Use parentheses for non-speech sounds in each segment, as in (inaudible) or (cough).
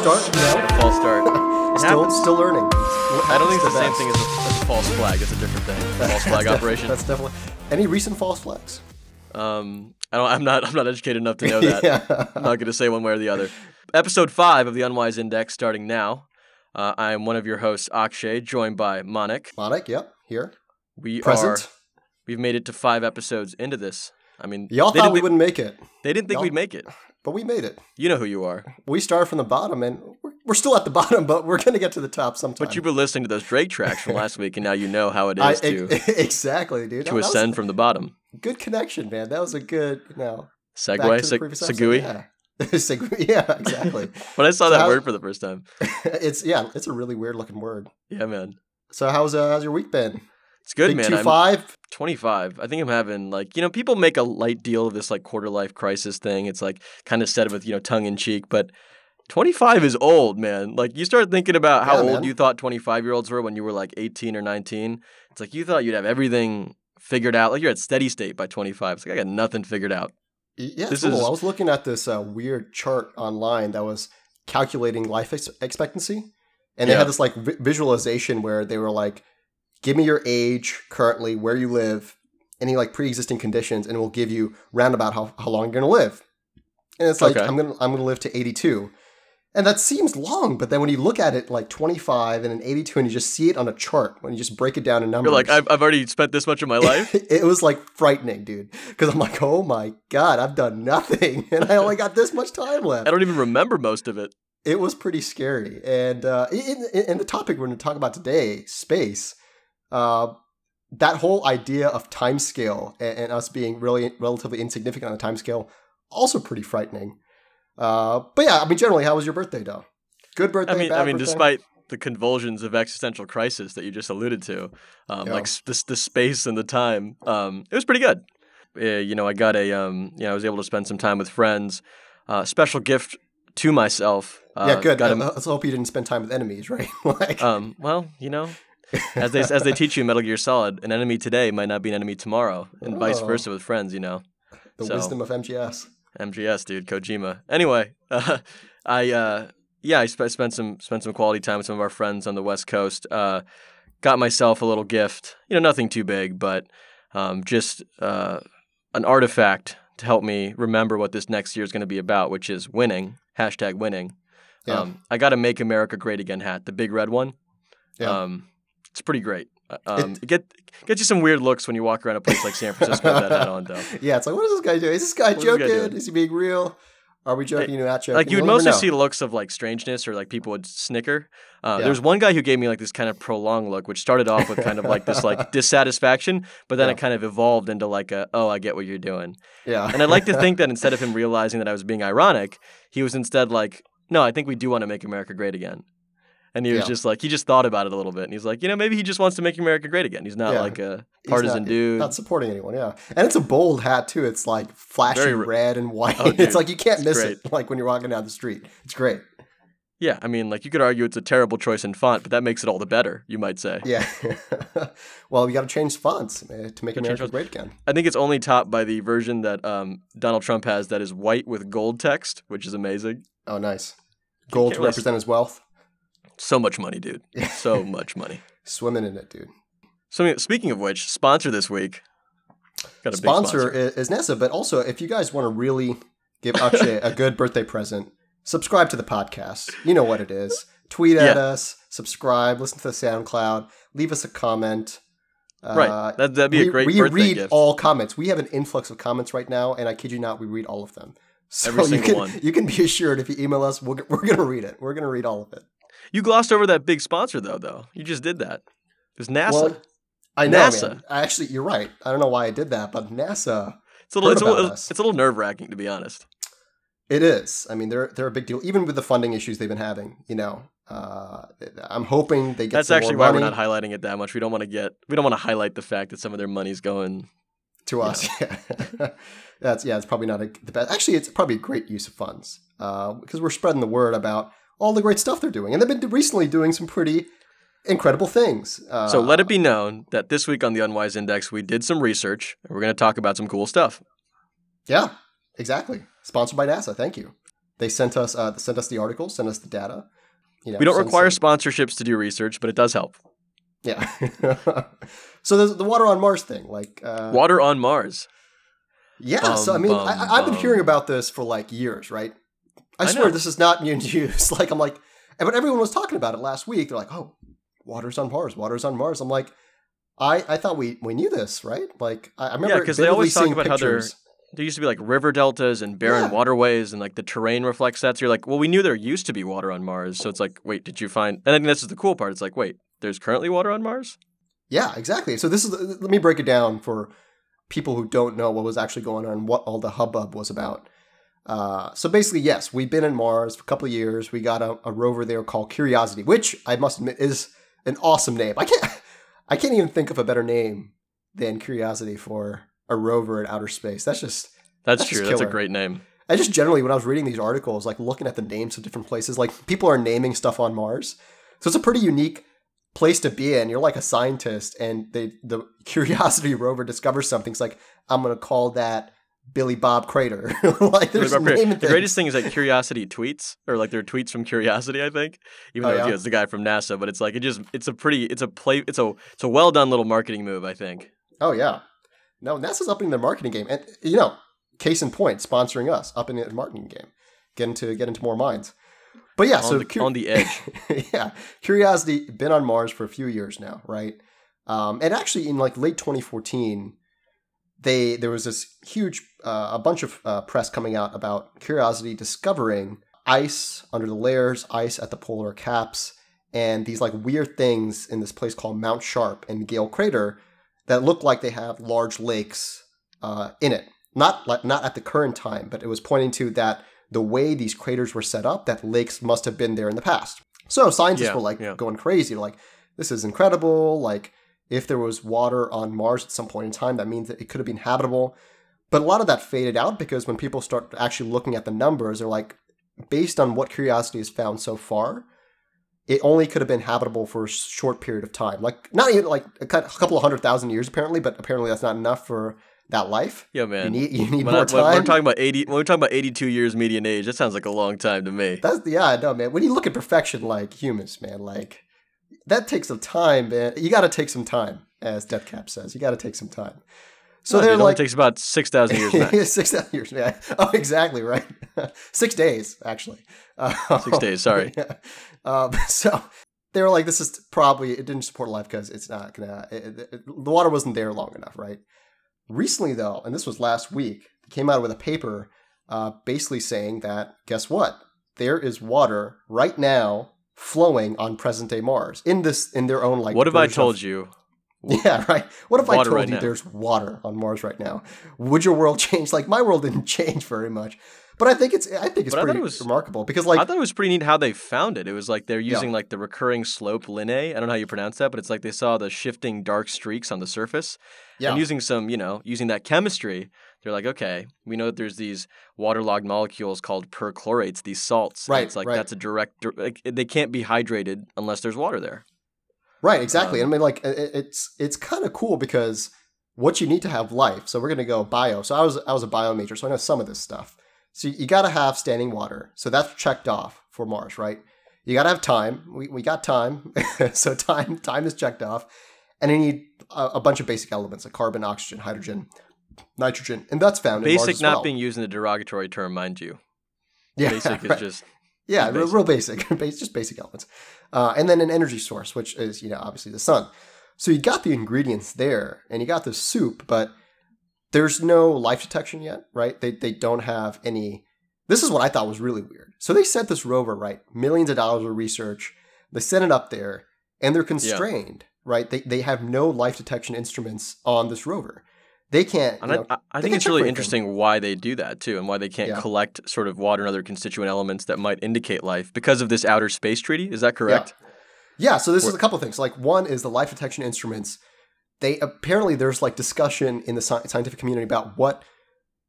start. You know, false start. (laughs) It still happens. still learning. I don't think it's the same thing as a, as a false flag. It's a different thing. (laughs) False flag operation. That's definitely. Any recent false flags? Um, I don't. I'm not. I'm not educated enough to know (laughs) that. yeah. I'm not going to say one way or the other. Episode five of the Unwise Index starting now. Uh, I am one of your hosts, Akshay, joined by Monik. Monik, yep, here. We Present. are. We've made it to five episodes into this. I mean, Y'all thought we thi- wouldn't make it, They didn't think y'all- we'd make it. But we made it. You know who you are. We started from the bottom, and we're, we're still at the (laughs) bottom, but we're going to get to the top sometime. But you've been listening to those Drake tracks from last week, and now you know how it (laughs) is I, to (laughs) exactly, dude. to was ascend from the bottom. good connection, man. That was a good, you know, back segue, to the seg- previous episode. segui. Yeah. Segui, yeah, exactly. When I saw So that how- word for the first time, it's yeah, it's a really weird looking word. yeah, man, So how's uh, how's your week been? It's good, Big man. two I'm five. 25. I think I'm having like you know people make a light deal of this like quarter life crisis thing. It's like kind of said with you know tongue in cheek, but 25 is old, man. Like you start thinking about how Yeah, old you thought 25 year olds were when you were like 18 or 19. It's like you thought you'd have everything figured out. Like you're at steady state by 25. It's like I got nothing figured out. Yeah, This cool. is- I was looking at this uh, weird chart online that was calculating life ex- expectancy, and they Yeah. had this like vi- visualization where they were like, "Give me your age currently, where you live, any like pre-existing conditions, and we'll give you roundabout how, how long you're gonna live." And it's like Okay. I'm gonna I'm gonna live to 82, and that seems long, but then when you look at it like 25 and an 82, and you just see it on a chart when you just break it down in numbers, You're like I've, I've already spent this much of my (laughs) life. it was like frightening, dude. Because I'm like, oh my god, I've done nothing, (laughs) and I only got this much time left. (laughs) I don't even remember most of it. It was pretty scary. And uh, in, in, the topic we're going to talk about today, space, uh, that whole idea of time scale and, and us being really relatively insignificant on the time scale, also pretty frightening. Uh, but yeah, I mean, generally, how was your birthday, though? Good birthday. I mean, I mean, birthday? despite the convulsions of existential crisis that you just alluded to, um, Yeah. like the, the space and the time, um, it was pretty good. Uh, you know, I got a, um, you know, I was able to spend some time with friends. Uh, special gift to myself. Uh, yeah, good. Got Uh, a, Let's hope you didn't spend time with enemies, (laughs) right? like, um, well, you know, (laughs) as they as they teach you in Metal Gear Solid, an enemy today might not be an enemy tomorrow, and vice Oh. versa with friends. You know, the so- wisdom of MGS. MGS, dude, Kojima. Anyway, uh, (laughs) I uh, yeah, I sp- spent some spent some quality time with some of our friends on the West Coast. Uh, got myself a little gift. You know, nothing too big, but um, just uh, an artifact to help me remember what this next year is going to be about, which is winning. Hashtag winning. Yeah. Um, I got a "Make America Great Again" hat, the big red one. Yeah. Um, it's pretty great. Uh, Um, it get get you some weird looks when you walk around a place like San Francisco with that hat on, though. (laughs) Yeah, it's like, what is this guy doing? Is this guy What is this guy joking? Is he being real? Are we joking? You're not joking. like you would mostly see looks of like strangeness or like people would snicker. Uh, Yeah. There's one guy who gave me like this kind of prolonged look, which started off with kind of like this like (laughs) dissatisfaction, but then Yeah. it kind of evolved into like a oh I get what you're doing. Yeah, And I'd like to think (laughs) that instead of him realizing that I was being ironic, he was instead like no I think we do want to make America great again. And he was Yeah. just like he just thought about it a little bit, and he's like, you know, maybe he just wants to make America great again. He's not Yeah. like a partisan not, dude. not supporting anyone. Yeah, and it's a bold hat too. It's like Very re- red and white. Oh, (laughs) it's like you can't it's miss great. it. (laughs) Like when you're walking down the street, it's great. Yeah, I mean, like you could argue it's a terrible choice in font, but that makes it all the better. You might say. Yeah. (laughs) well, we got to change fonts man, to make America great again. I think it's only topped by the version that um, Donald Trump has that is white with gold text, which is amazing. Oh, nice. Gold to really- represent his wealth. So much money, dude. So much money. (laughs) Swimming in it, dude. So speaking of which, sponsor this week. Got a big sponsor, Is, Nessa, but also if you guys want to really give Akshay a (laughs) good birthday present, subscribe to the podcast. You know what it is. Tweet at Yeah. us, subscribe, listen to the SoundCloud, leave us a comment. Uh, Right. That, that'd be we, a great we read gift. all comments. We have an influx of comments right now, and I kid you not, we read all of them. (laughs) So Every you single can one. you can be assured if you email us, we're, we're gonna read it. We're gonna read all of it. You glossed over that big sponsor, though, though. You just did that. It's NASA. Well, I know, NASA. man. Actually, you're right. I don't know why I did that, but NASA, it's a little, it's a little, it's a little nerve wracking, to be honest. It is. I mean, they're they're a big deal, even with the funding issues they've been having. You know, uh, I'm hoping they get. That's actually why money we're not highlighting it that much. We don't want to get, we don't want to highlight the fact that some of their money's going. to us. (laughs) Yeah. That's yeah. It's probably not a, the best. Actually, it's probably a great use of funds uh, because we're spreading the word about all the great stuff they're doing, and they've been recently doing some pretty incredible things. Uh, So let it be known that this week on the Unwise Index, we did some research and we're going to talk about some cool stuff. Yeah, exactly. Sponsored by NASA. Thank you. They sent us uh, sent us the article, sent us the data. You know, we don't require some... sponsorships to do research, but it does help. Yeah. (laughs) so there's the water on Mars thing, like uh, water on Mars. Yeah. Bum, so I mean, bum, I, have been hearing about this for like years, right? I, I swear know. this is not new (laughs) news. like I'm like, but everyone was talking about it last week. They're like, oh, water's on Mars, water's on Mars. I'm like, I I thought we we knew this, right? Like I, I remember yeah, because they always talk about pictures. how there there used to be like river deltas and barren yeah. waterways, and like the terrain reflects that. So you're like, well, we knew there used to be water on Mars. So it's like, wait, did you find? And I think this is the cool part. It's like, wait, there's currently water on Mars. Yeah, exactly. So this is let me break it down for people who don't know what was actually going on, what all the hubbub was about. Uh, so basically, yes, we've been in Mars for a couple of years. We got a, a, rover there called Curiosity, which I must admit is an awesome name. I can't, (laughs) I can't even think of a better name than Curiosity for a rover in outer space. That's just that's, that's true. Just that's a great name. I just generally, when I was reading these articles, like looking at the names of different places, like people are naming stuff on Mars, so it's a pretty unique place to be in. You're like a scientist, and they the (laughs) Curiosity rover discovers something. It's like I'm gonna call that Billy Bob Crater. (laughs) like there's Bob Crater. The greatest thing is like Curiosity tweets, or like their tweets from Curiosity. I think, even oh, though yeah? it's the guy from NASA, but it's like it just it's a pretty it's a play it's a it's a well done little marketing move. I think. Oh yeah, no NASA's upping their marketing game, and you know, case in point, sponsoring us, upping their marketing game, getting to get into more minds. But yeah, on so the, on the edge. (laughs) yeah, Curiosity been on Mars for a few years now, right? Um, and actually, in like late 2014, they there was this huge uh, a bunch of uh, press coming out about Curiosity discovering ice under the layers, ice at the polar caps, and these like weird things in this place called Mount Sharp and Gale Crater that look like they have large lakes uh, in it. Not like not at the current time, but it was pointing to that the way these craters were set up, that lakes must have been there in the past. So scientists yeah, were like yeah. going crazy, like this is incredible. Like if there was water on Mars at some point in time, that means that it could have been habitable. But a lot of that faded out because when people start actually looking at the numbers, they're like, based on what Curiosity has found so far, it only could have been habitable for a short period of time. Like not even like a couple of hundred thousand years apparently, but apparently that's not enough for that life. Yeah, man. You need you need when more I, time. When we're talking about eighty. When we're talking about eighty-two years median age, that sounds like a long time to me. That's yeah, I know, man. When you look at perfection, like humans, man, like that takes some time, man. You got to take some time, as Deathcap says. You got to take some time. So no, they're dude, like, it takes about six thousand years. (laughs) six thousand years, yeah. (laughs) Oh, exactly right. (laughs) six days, actually. Uh, six days. Sorry. Yeah. Um, so they were like, "This is probably it didn't support life because it's not gonna. It, it, the water wasn't there long enough, right?" Recently, though, and this was last week, they came out with a paper uh, basically saying that guess what? There is water right now flowing on present day Mars in this in their own like. What have I told of, you? (laughs) Yeah, right. What if I told right you now. there's water on Mars right now? Would your world (laughs) change? Like my world didn't (laughs) change very much. But I think it's I think it's but pretty it was, remarkable because like I thought it was pretty neat how they found it. It was like they're using yeah. like the recurring slope lineae. I don't know how you pronounce that, but it's like they saw the shifting dark streaks on the surface. Yeah. And using some, you know, using that chemistry, they're like, okay, we know that there's these waterlogged molecules called perchlorates, these salts. Right. It's like right. that's a direct. Like, they can't be hydrated unless there's water there. Right. Exactly. Um, I mean, like it's it's kind of cool because what you need to have life. So we're gonna go bio. So I was I was a bio major, so I know some of this stuff. So you got to have standing water. So that's checked off for Mars, right? You got to have time. We, we got time. (laughs) so time time is checked off. And you need a, a, bunch of basic elements like carbon, oxygen, hydrogen, nitrogen. And that's found basic not well. being used in a derogatory term, mind you. Yeah, basic right. is just yeah, basic. real basic, (laughs) just basic elements. Uh, and then an energy source, which is you know obviously the sun. So you got the ingredients there, and you got the soup, but there's no life detection yet, right? They they don't have any. This is what I thought was really weird. So they sent this rover, right? Millions of dollars of research. They sent it up there, and they're constrained, yeah. right? They they have no life detection instruments on this rover. They can't. And know, I, I think it's really interesting why they do that too, and why they can't yeah. collect sort of water and other constituent elements that might indicate life because of this outer space treaty. Is that correct? Yeah. yeah so this is a couple things. Like one is the life detection instruments they apparently there's like discussion in the scientific community about what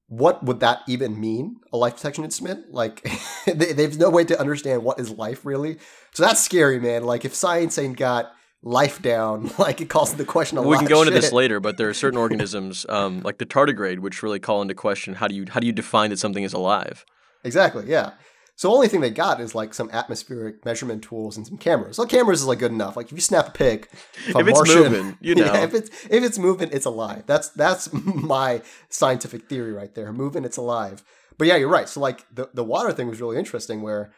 what would that even mean a life detection instrument like (laughs) they, they have no way to understand what is life really so that's scary man like if science ain't got life down (laughs) like it calls into question a we can go into this later but there are certain (laughs) organisms um, like the tardigrade which really call into question how do you how do you define that something is alive exactly yeah So the only thing they got is like some atmospheric measurement tools and some cameras. So cameras is like good enough. Like if you snap a pic, (laughs) if it's Martian, moving, you know, yeah, if it's if it's moving, it's alive. That's that's my scientific theory right there. Moving, it's alive. But yeah, you're right. So like the the water thing was really interesting, where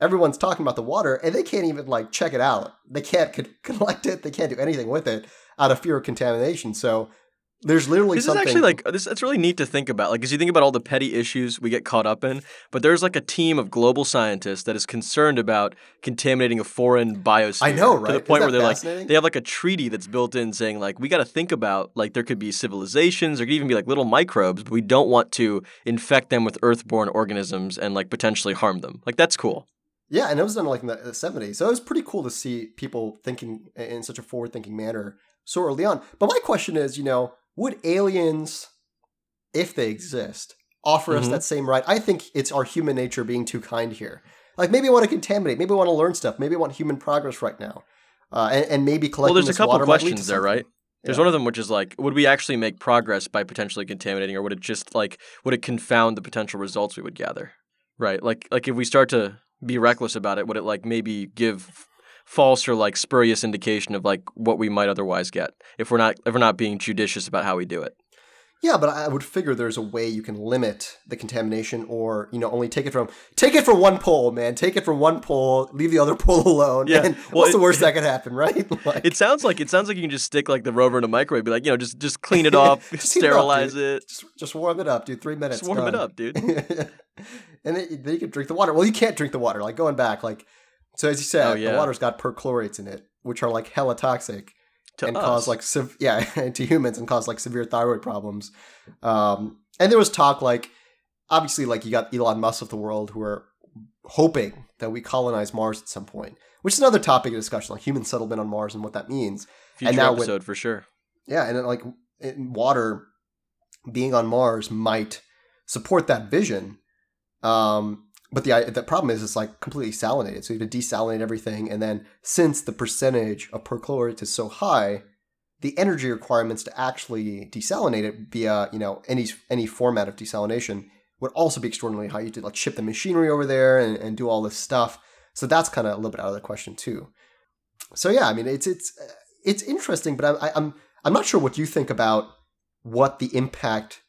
everyone's talking about the water and they can't even like check it out. They can't co- (laughs) collect it. They can't do anything with it out of fear of contamination. So there's literally this something. is actually like this. It's really neat to think about. Like, as you think about all the petty issues we get caught up in, but there's like a team of global scientists that is concerned about contaminating a foreign biosphere. I know, right? To the point where they're like, they have like a treaty that's built in saying like, we got to think about like there could be civilizations, there could even be like little microbes, but we don't want to infect them with earthborn organisms and like potentially harm them. Like, that's cool. Yeah, and it was done like in the 70s. So it was pretty cool to see people thinking in such a forward thinking manner so early on. But my question is, you know, would aliens, if they exist, offer mm-hmm. us that same right? I think it's our human nature being too kind here. Like maybe I want to contaminate, maybe I want to learn stuff, maybe I want human progress right now, uh, and, and, maybe collecting. Well, there's a couple questions there, right? There's yeah. one of them which is like, would we actually make progress by potentially contaminating, or would it just like would it confound the potential results we would gather? Right, like like if we start to be reckless about it, would it like maybe give false or like spurious indication of like what we might otherwise get if we're not if we're not being judicious about how we do it. Yeah, but I would figure there's a way you can limit the contamination, or you know, only take it from take it from one pole, man. Take it from one pole, leave the other (laughs) pole alone. Yeah, and well, what's it, the worst (laughs) that could happen, right? (laughs) Like, it sounds like it sounds like you can just stick like the rover in a microwave, be like, you know, just just clean it off, sterilize it, it. Just, just, warm it up, dude. Three minutes. Just warm done. it up, dude. and then you can drink the water. Well, you can't drink the water. Like going back, like so as you said, oh, yeah. the water's got perchlorates in it, which are like hella toxic to and us. cause like sev- (laughs) yeah (laughs) to humans and cause like severe thyroid problems. Um, and there was talk like obviously like you got Elon Musk of the world who are hoping that we colonize Mars at some point, which is another topic of discussion, like human settlement on Mars and what that means. Future and now episode when, for sure. Yeah, and then, like water being on Mars might support that vision. Um, but the the problem is it's like completely salinated. So you have to desalinate everything, and then since the percentage of perchlorate is so high, the energy requirements to actually desalinate it via you know any any format of desalination would also be extraordinarily high. You have to like ship the machinery over there and, and do all this stuff. So that's kind of a little bit out of the question too. So yeah, I mean it's it's uh, it's interesting, but I'm I'm I'm not sure what you think about what the impact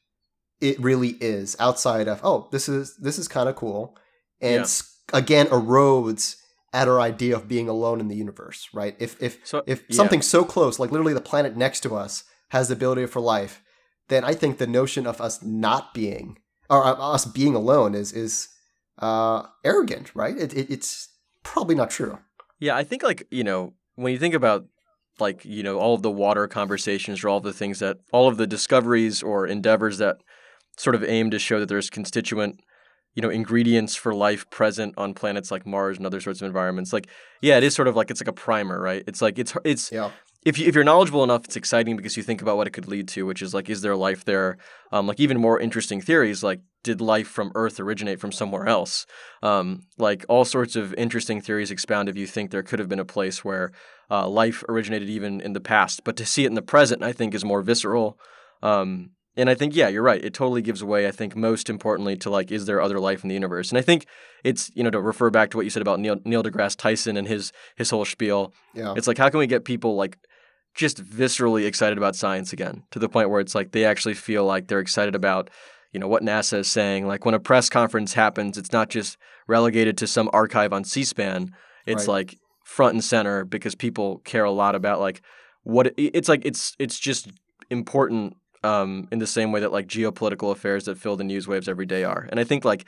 it really is outside of oh this is this is kind of cool and yeah. again erodes at our idea of being alone in the universe, right? If if so, if yeah. something so close, like literally the planet next to us, has the ability for life, then I think the notion of us not being or uh, us being alone is is uh, arrogant, right? It, it, it's probably not true. Yeah, I think like you know when you think about like you know all of the water conversations or all of the things that all of the discoveries or endeavors that sort of aim to show that there's constituent you know ingredients for life present on planets like Mars and other sorts of environments. Like, yeah, it is sort of like it's like a primer, right? It's like it's it's yeah. If you if you're knowledgeable enough, it's exciting because you think about what it could lead to, which is like, is there life there? Um, like even more interesting theories, like did life from Earth originate from somewhere else? Um, like all sorts of interesting theories expound if you think there could have been a place where uh, life originated even in the past, but to see it in the present, I think, is more visceral. Um, and I think, yeah, you're right. It totally gives away, I think, most importantly, to like, is there other life in the universe? And I think it's, you know, to refer back to what you said about Neil, Neil deGrasse Tyson and his his whole spiel. Yeah. It's like, how can we get people like just viscerally excited about science again to the point where it's like they actually feel like they're excited about, you know, what NASA is saying. Like when a press conference happens, it's not just relegated to some archive on C-SPAN. It's right. like front and center because people care a lot about like what it, it's like. It's it's just important um, in the same way that like geopolitical affairs that fill the news waves every day are. And I think like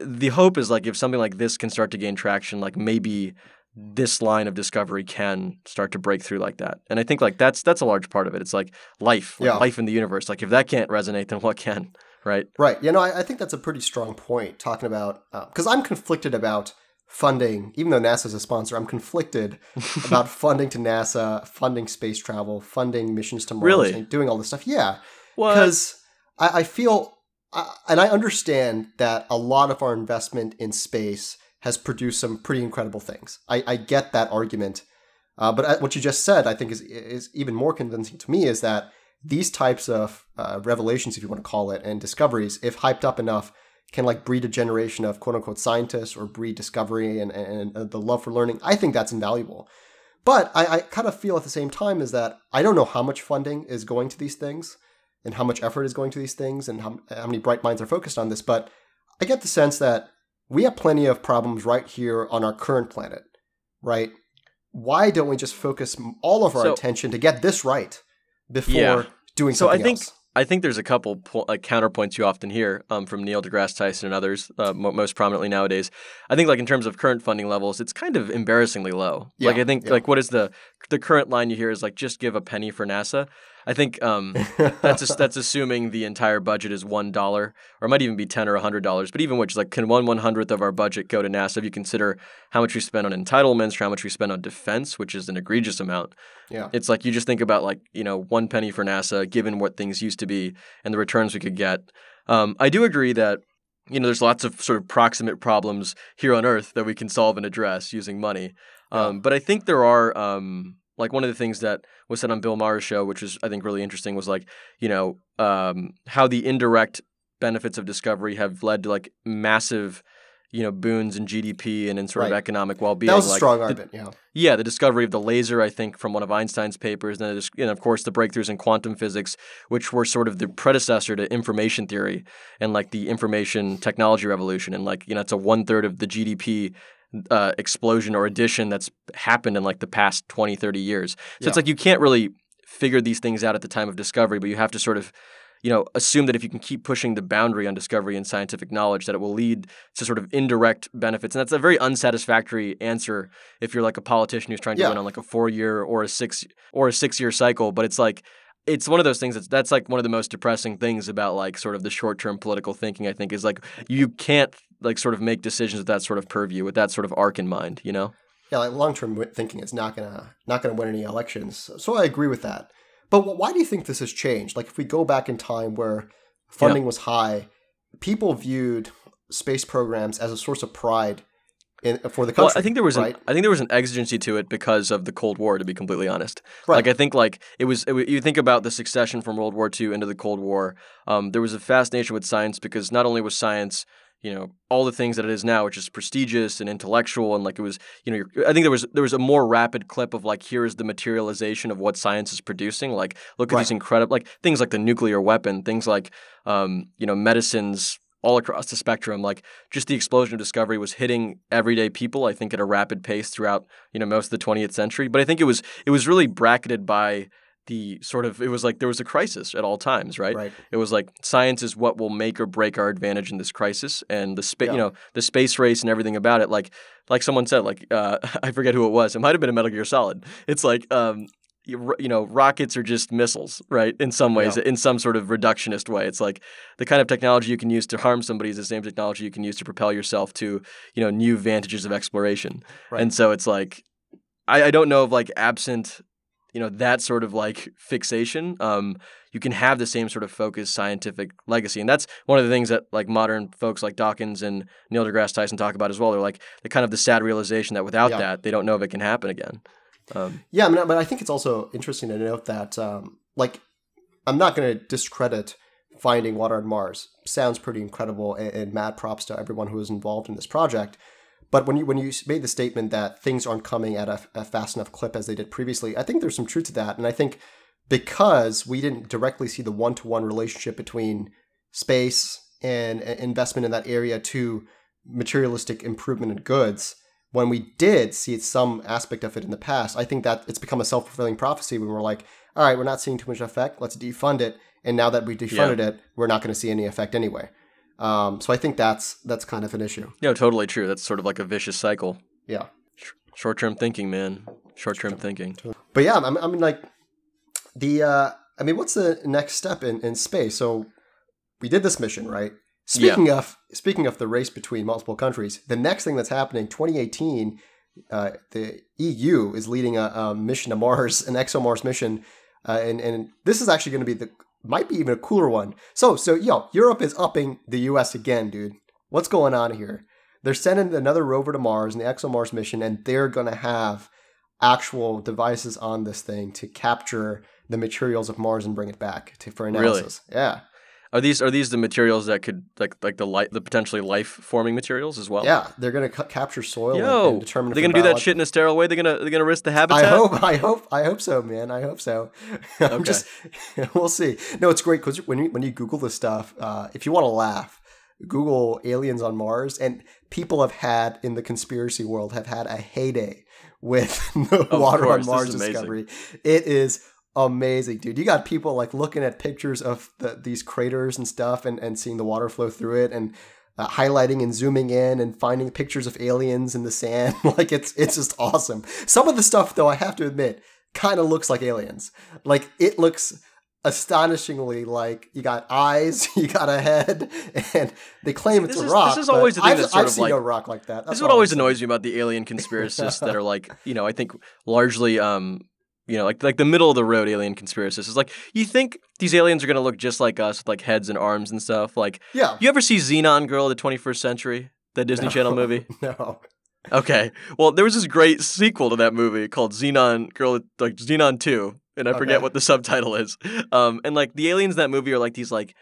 the hope is like if something like this can start to gain traction, like maybe this line of discovery can start to break through like that. And I think like that's that's a large part of it. It's like life, like yeah. life in the universe. Like if that can't resonate, then what can? (laughs) Right. Right. You know, I, I think that's a pretty strong point talking about because uh, I'm conflicted about funding, even though NASA's a sponsor, I'm conflicted (laughs) about funding to NASA, funding space travel, funding missions to Mars, really? and doing all this stuff. Yeah, because I, I, feel, I, and I understand that a lot of our investment in space has produced some pretty incredible things. I, I get that argument, uh, but what you just said, I think, is is even more convincing to me. Is that these types of uh, revelations, if you want to call it, and discoveries, if hyped up enough, can like breed a generation of quote unquote scientists or breed discovery and, and, and the love for learning, I think that's invaluable. But I, I kind of feel at the same time is that I don't know how much funding is going to these things and how much effort is going to these things and how, how many bright minds are focused on this. But I get the sense that we have plenty of problems right here on our current planet, right? Why don't we just focus all of our So- attention to get this right before Yeah. doing So I something think else? I think there's a couple po- like counterpoints you often hear um, from Neil deGrasse Tyson and others, uh, mo- most prominently nowadays. I think like in terms of current funding levels, it's kind of embarrassingly low. like I think yeah. like what is the the current line you hear is like just give a penny for NASA. I think um, that's just, that's assuming the entire budget is one dollar, or it might even be ten or a hundred dollars. But even which, like, can one one hundredth of our budget go to NASA? If you consider how much we spend on entitlements, or how much we spend on defense, which is an egregious amount, yeah. it's like you just think about like you know one penny for NASA, given what things used to be and the returns we could get. Um, I do agree that you know there's lots of sort of proximate problems here on Earth that we can solve and address using money. Um, But I think there are um, like one of the things that was said on Bill Maher's show, which was I think really interesting, was like you know um, how the indirect benefits of discovery have led to like massive you know boons in GDP and in sort of economic well-being. That was a like, strong the- argument, yeah. yeah, the discovery of the laser, I think, from one of Einstein's papers, and, there's- and of course the breakthroughs in quantum physics, which were sort of the predecessor to information theory and like the information technology revolution, and like you know, it's a one third of the GDP uh, explosion or addition that's happened in like the past 20, 30 years. So it's like you can't really figure these things out at the time of discovery, but you have to sort of you know, assume that if you can keep pushing the boundary on discovery and scientific knowledge, that it will lead to sort of indirect benefits. And that's a very unsatisfactory answer if you're like a politician who's trying to Yeah. win on like a four year or a six or a six year cycle. But it's like it's one of those things that's that's like one of the most depressing things about like sort of the short term political thinking, I think, is like you can't like sort of make decisions with that sort of purview, with that sort of arc in mind, you know? Yeah, like long term thinking is not gonna not gonna win any elections. So I agree with that. But why do you think this has changed? Like if we go back in time where funding was high, people viewed space programs as a source of pride in, for the country. Well, I think there was right? an I think there was an exigency to it because of the Cold War. To be completely honest, Right. like I think like it was. It, you think about the succession from World War II into the Cold War. Um, there was a fascination with science because not only was science, you know, all the things that it is now, which is prestigious and intellectual, and like it was, you know, you're- I think there was there was a more rapid clip of like here is the materialization of what science is producing. Like look at Right. these incredible like things like the nuclear weapon, things like um, you know medicines all across the spectrum. Like just the explosion of discovery was hitting everyday people. I think at a rapid pace throughout you know most of the 20th century. But I think it was it was really bracketed by the sort of it was like there was a crisis at all times, right? right. It was like science is what will make or break our advantage in this crisis, and the spa- Yeah. you know the space race and everything about it. Like like someone said, like uh, (laughs) I forget who it was. It might have been a Metal Gear Solid. It's like um, you, you know rockets are just missiles, right? In some ways, Yeah. in some sort of reductionist way. It's like the kind of technology you can use to harm somebody is the same technology you can use to propel yourself to you know new vantages of exploration. Right. And so it's like I, I don't know if like absent you know that sort of like fixation um you can have the same sort of focused scientific legacy and that's one of the things that like modern folks like dawkins and neil degrasse tyson talk about as well they're like the kind of the sad realization that without Yeah. that they don't know if it can happen again um, Yeah, I mean, but I think it's also interesting to note that, um, like, I'm not going to discredit finding water on Mars. Sounds pretty incredible, and, and mad props to everyone who was involved in this project. But when you when you made the statement that things aren't coming at a, a fast enough clip as they did previously, I think there's some truth to that. And I think because we didn't directly see the one to one relationship between space and investment in that area to materialistic improvement in goods, when we did see some aspect of it in the past, I think that it's become a self fulfilling prophecy when we're like, all right, we're not seeing too much effect, let's defund it. And now that we defunded it, we're not going to see any effect anyway. Um, so I think that's that's kind of an issue. know totally true that's sort of like a vicious cycle Yeah. short-term thinking man short-term thinking But yeah, I mean, like the uh, I mean, what's the next step in, in space? So we did this mission, right? Speaking of speaking of the race between multiple countries, the next thing that's happening, 2018, uh, the EU is leading a, a mission to Mars, an ExoMars mission, uh, and and this is actually going to be the might be even a cooler one. So so yo, Europe is upping the U.S. again, dude. What's going on here? They're sending another rover to Mars in the ExoMars mission, and they're going to have actual devices on this thing to capture the materials of Mars and bring it back to, for Really? analysis. Yeah. Are these are these the materials that could like like the light the potentially life forming materials as well? Yeah, they're gonna ca- capture soil and- Yo, and, determine. they're gonna do that shit in a sterile way. They're gonna they're gonna risk the habitat. I hope, I hope, I hope so, man. I hope so. (laughs) I'm Okay. just, (laughs) we'll see. No, it's great because when you when you Google this stuff, uh, if you want to laugh, Google aliens on Mars, and people have had in the conspiracy world have had a heyday with (laughs) the Of water course, on Mars discovery. It is amazing, dude. You got people like looking at pictures of the, these craters and stuff, and and seeing the water flow through it, and uh, highlighting and zooming in and finding pictures of aliens in the sand. (laughs) like it's it's just awesome. Some of the stuff, though, I have to admit, kind of looks like aliens. Like it looks astonishingly like you got eyes, (laughs) you got a head, and they claim it's This a is- rock. this is always the thing I've, that's sort I've of seen like- no rock like that. This That's is what always annoys me about the alien conspiracists that are like, you know, I think largely, um, you know, like like the middle of the road alien conspiracists is like, you think these aliens are gonna look just like us with like heads and arms and stuff? Like. Yeah. you ever see Zenon Girl, the 21st Century, the (laughs) Disney Channel movie? (laughs) No. Okay, well, there was this great sequel to that movie called Zenon Girl, like Zenon Two, and I forget what the subtitle is. Um, and like the aliens in that movie are like these like.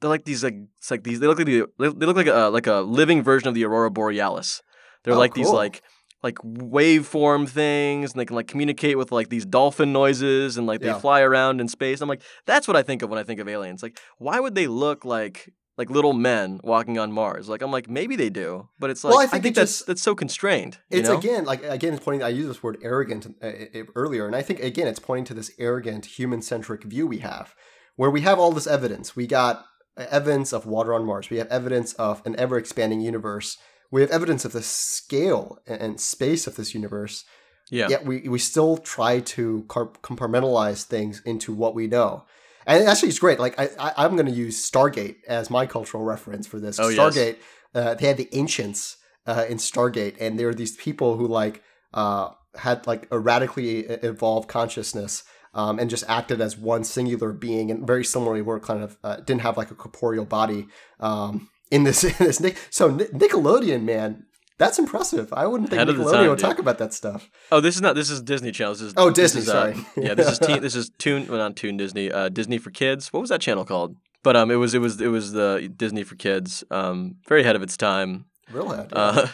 They're like these like it's like these they look like the, they look like a like a living version of the aurora borealis. They're Oh, like these like like waveform things and they can like communicate with like these dolphin noises and like they Yeah. fly around in space. I'm like that's what I think of when I think of aliens. Like why would they look like like little men walking on Mars? Like I'm like maybe they do, but it's like Well, I I think think, that's just- that's so constrained. you It's know? again like again it's pointing. I used this word arrogant uh, uh, earlier, and I think again it's pointing to this arrogant human centric view we have, where we have all this evidence. We got uh, evidence of water on Mars. We have evidence of an ever expanding universe. We have evidence of the scale and- space of this universe. yeah. Yet we we still try to compartmentalize things into what we know. And actually, it's great. Like I, I I'm going to use Stargate as my cultural reference for this. Oh, yes. Stargate. Uh, they had the ancients uh, in Stargate, and there were these people who like uh, had like a radically evolved consciousness. Um, and just acted as one singular being, and very similarly, were kind of uh, didn't have like a corporeal body. Um, in this, (laughs) in this, Nic- so Nickelodeon, man, that's impressive. I wouldn't think Ahead Nickelodeon time, would dude. talk about that stuff. Oh, this is not. This is Disney Channel. This is Oh, Disney, is, uh, sorry. yeah, this is (laughs) teen, this is Toon. Well, not Toon Disney. Uh, Disney for Kids. What was that channel called? But um, it was it was it was the Disney for Kids. Um, very ahead of its time. Real head. (laughs) yeah. Uh,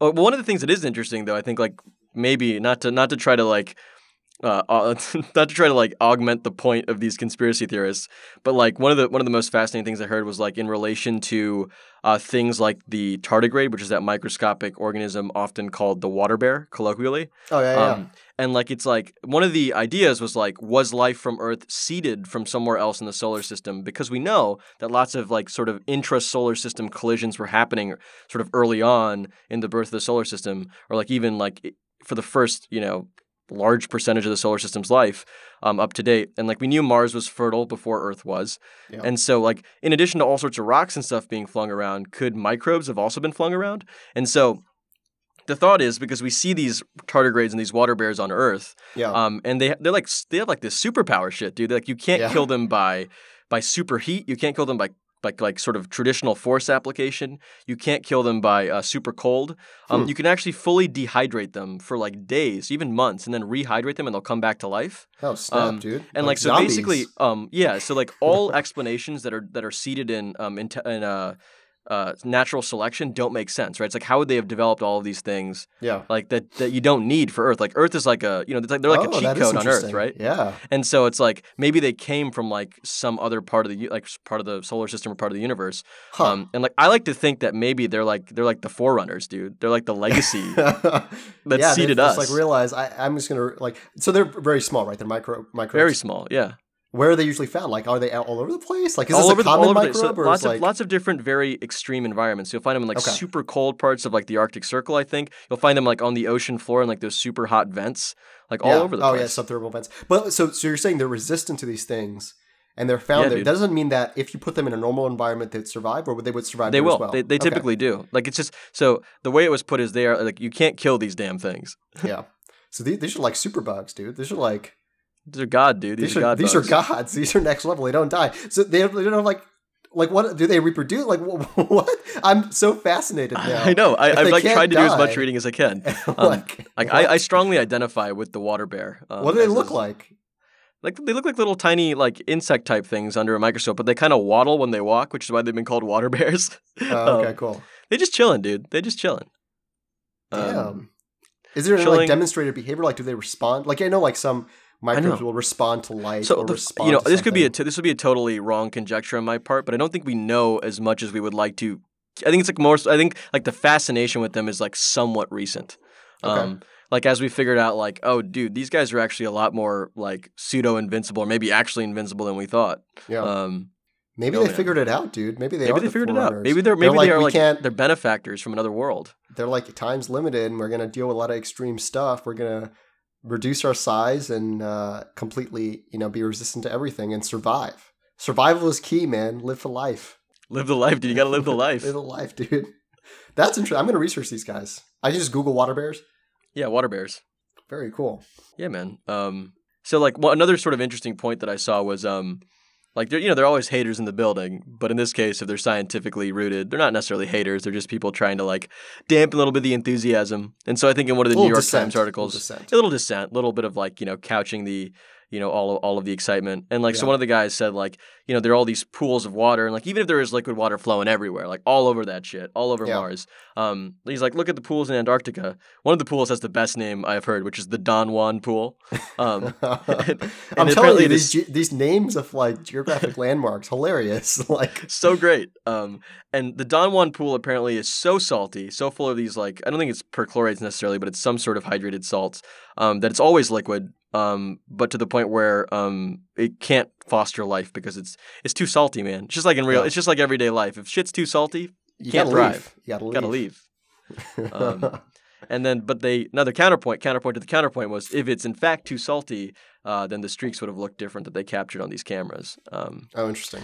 oh, one of the things that is interesting, though, I think like maybe not to not to try to like. Uh, uh, (laughs) not to try to like augment the point of these conspiracy theorists, but like one of the one of the most fascinating things I heard was like in relation to uh, things like the tardigrade, which is that microscopic organism often called the water bear, colloquially. oh yeah, yeah. Um, and like it's like one of the ideas was like, was life from Earth seeded from somewhere else in the solar system? Because we know that lots of like sort of intra-solar system collisions were happening sort of early on in the birth of the solar system, or like even like for the first you know large percentage of the solar system's life um, up to date. And like we knew Mars was fertile before Earth was, Yeah. and so like in addition to all sorts of rocks and stuff being flung around, could microbes have also been flung around? And so the thought is because we see these tardigrades and these water bears on Earth, yeah. um, and they they're like they have like this superpower shit, dude. Like you can't Yeah. kill them by by superheat. You can't kill them by like like sort of traditional force application. You can't kill them by uh, super cold. Um, Hmm. You can actually fully dehydrate them for like days, even months, and then rehydrate them, and they'll come back to life. oh snap, um, dude. And like, so zombies. basically, um, yeah. So like all (laughs) explanations that are that are seated in um in, t- in uh, uh, natural selection don't make sense, right? It's like how would they have developed all of these things yeah. like that that you don't need for Earth? Like Earth is like a you know it's like they're like Oh, a cheat code on Earth, right? Yeah. And so it's like maybe they came from like some other part of the like part of the solar system or part of the universe. Huh. Um, and like I like to think that maybe they're like they're like the forerunners, dude. They're like the legacy. (laughs) that that seeded us. Like realize I, I'm just gonna like so they're very small, right? They're micro micro. Very small, yeah. Where are they usually found? Like, are they out all over the place? Like, is all this a common the, microbe so or lots is of like lots of different very extreme environments. You'll find them in like Okay. super cold parts of like the Arctic Circle. I think you'll find them like on the ocean floor in like those super hot vents, like all over the oh place. Oh, yeah, subthermal vents. But so so you're saying they're resistant to these things, and they're found Yeah, there. dude. That doesn't mean that if you put them in a normal environment, they'd survive, or they would survive. They will. As well? They, they Okay. typically do. Like it's just so the way it was put is they are like you can't kill these damn things. yeah. So these, these are like super bugs, dude. These are like These are God, dude. These, these, are, God. these bugs. are gods. These are next level. They don't die. So they have, they don't have like like what do they reproduce? Like (laughs) what? I'm so fascinated now. (laughs) I know. I, I've like tried to do as much reading as I can. (laughs) Um, like Like? I, I strongly identify with the water bear. Um, what do they look like? like they look like little tiny like insect type things under a microscope, but they kind of waddle when they walk, which is why they've been called water bears. Oh, okay, Um, cool. they just chilling, dude. They just chilling. Damn. Um, Is there any like demonstrated behavior? Like, do they respond? Like, I know like some microbes will respond to light so or the, respond. you know this could be a this would be a totally wrong conjecture on my part, but I don't think we know as much as we would like to. I think it's like more. I think like the fascination with them is like somewhat recent. Okay. Um, like as we figured out, like oh, dude, these guys are actually a lot more like pseudo invincible, or maybe actually invincible than we thought. yeah. Um, maybe oh, they man. figured it out, dude. Maybe they maybe they the figured it out. Maybe they're maybe like, they are like can't. they're benefactors from another world. They're like time's limited, and we're gonna deal with a lot of extreme stuff. We're gonna reduce our size and uh, completely, you know, be resistant to everything and survive. Survival is key, man. Live for life. Live the life, dude. You gotta live the (laughs) life. live the life, dude. That's interesting. I'm gonna research these guys. I just Google water bears. yeah, water bears. Very cool. Yeah, man. Um, so like one, another sort of interesting point that I saw was um, like there, you know, they're always haters in the building, but in this case, if they're scientifically rooted, they're not necessarily haters. They're just people trying to like dampen a little bit of the enthusiasm. And so I think in one of the New York dissent, Times articles, a little dissent, a little bit of like you know couching the you know all all of the excitement. And like so one of the guys said like you know there are all these pools of water and like even if there is liquid water flowing everywhere, like all over that shit, all over Yeah. Mars. Um, he's like look at the pools in Antarctica. One of the pools has the best name I've heard, which is the Don Juan pool. Um, (laughs) I'm and telling apparently you, these ge- these names of like geographic landmarks, hilarious. (laughs) Like, so great. Um, and the Don Juan pool apparently is so salty, so full of these like I don't think it's perchlorates necessarily, but it's some sort of hydrated salts um, that it's always liquid. Um, but to the point where um, it can't foster life because it's it's too salty, man. It's just like in real, Yeah. it's just like everyday life. If shit's too salty, you Can't gotta thrive. leave. You gotta leave. gotta leave. (laughs) Um, And then, but they another counterpoint. Counterpoint to the counterpoint was if it's in fact too salty, uh, then the streaks would have looked different that they captured on these cameras. Um, oh, interesting.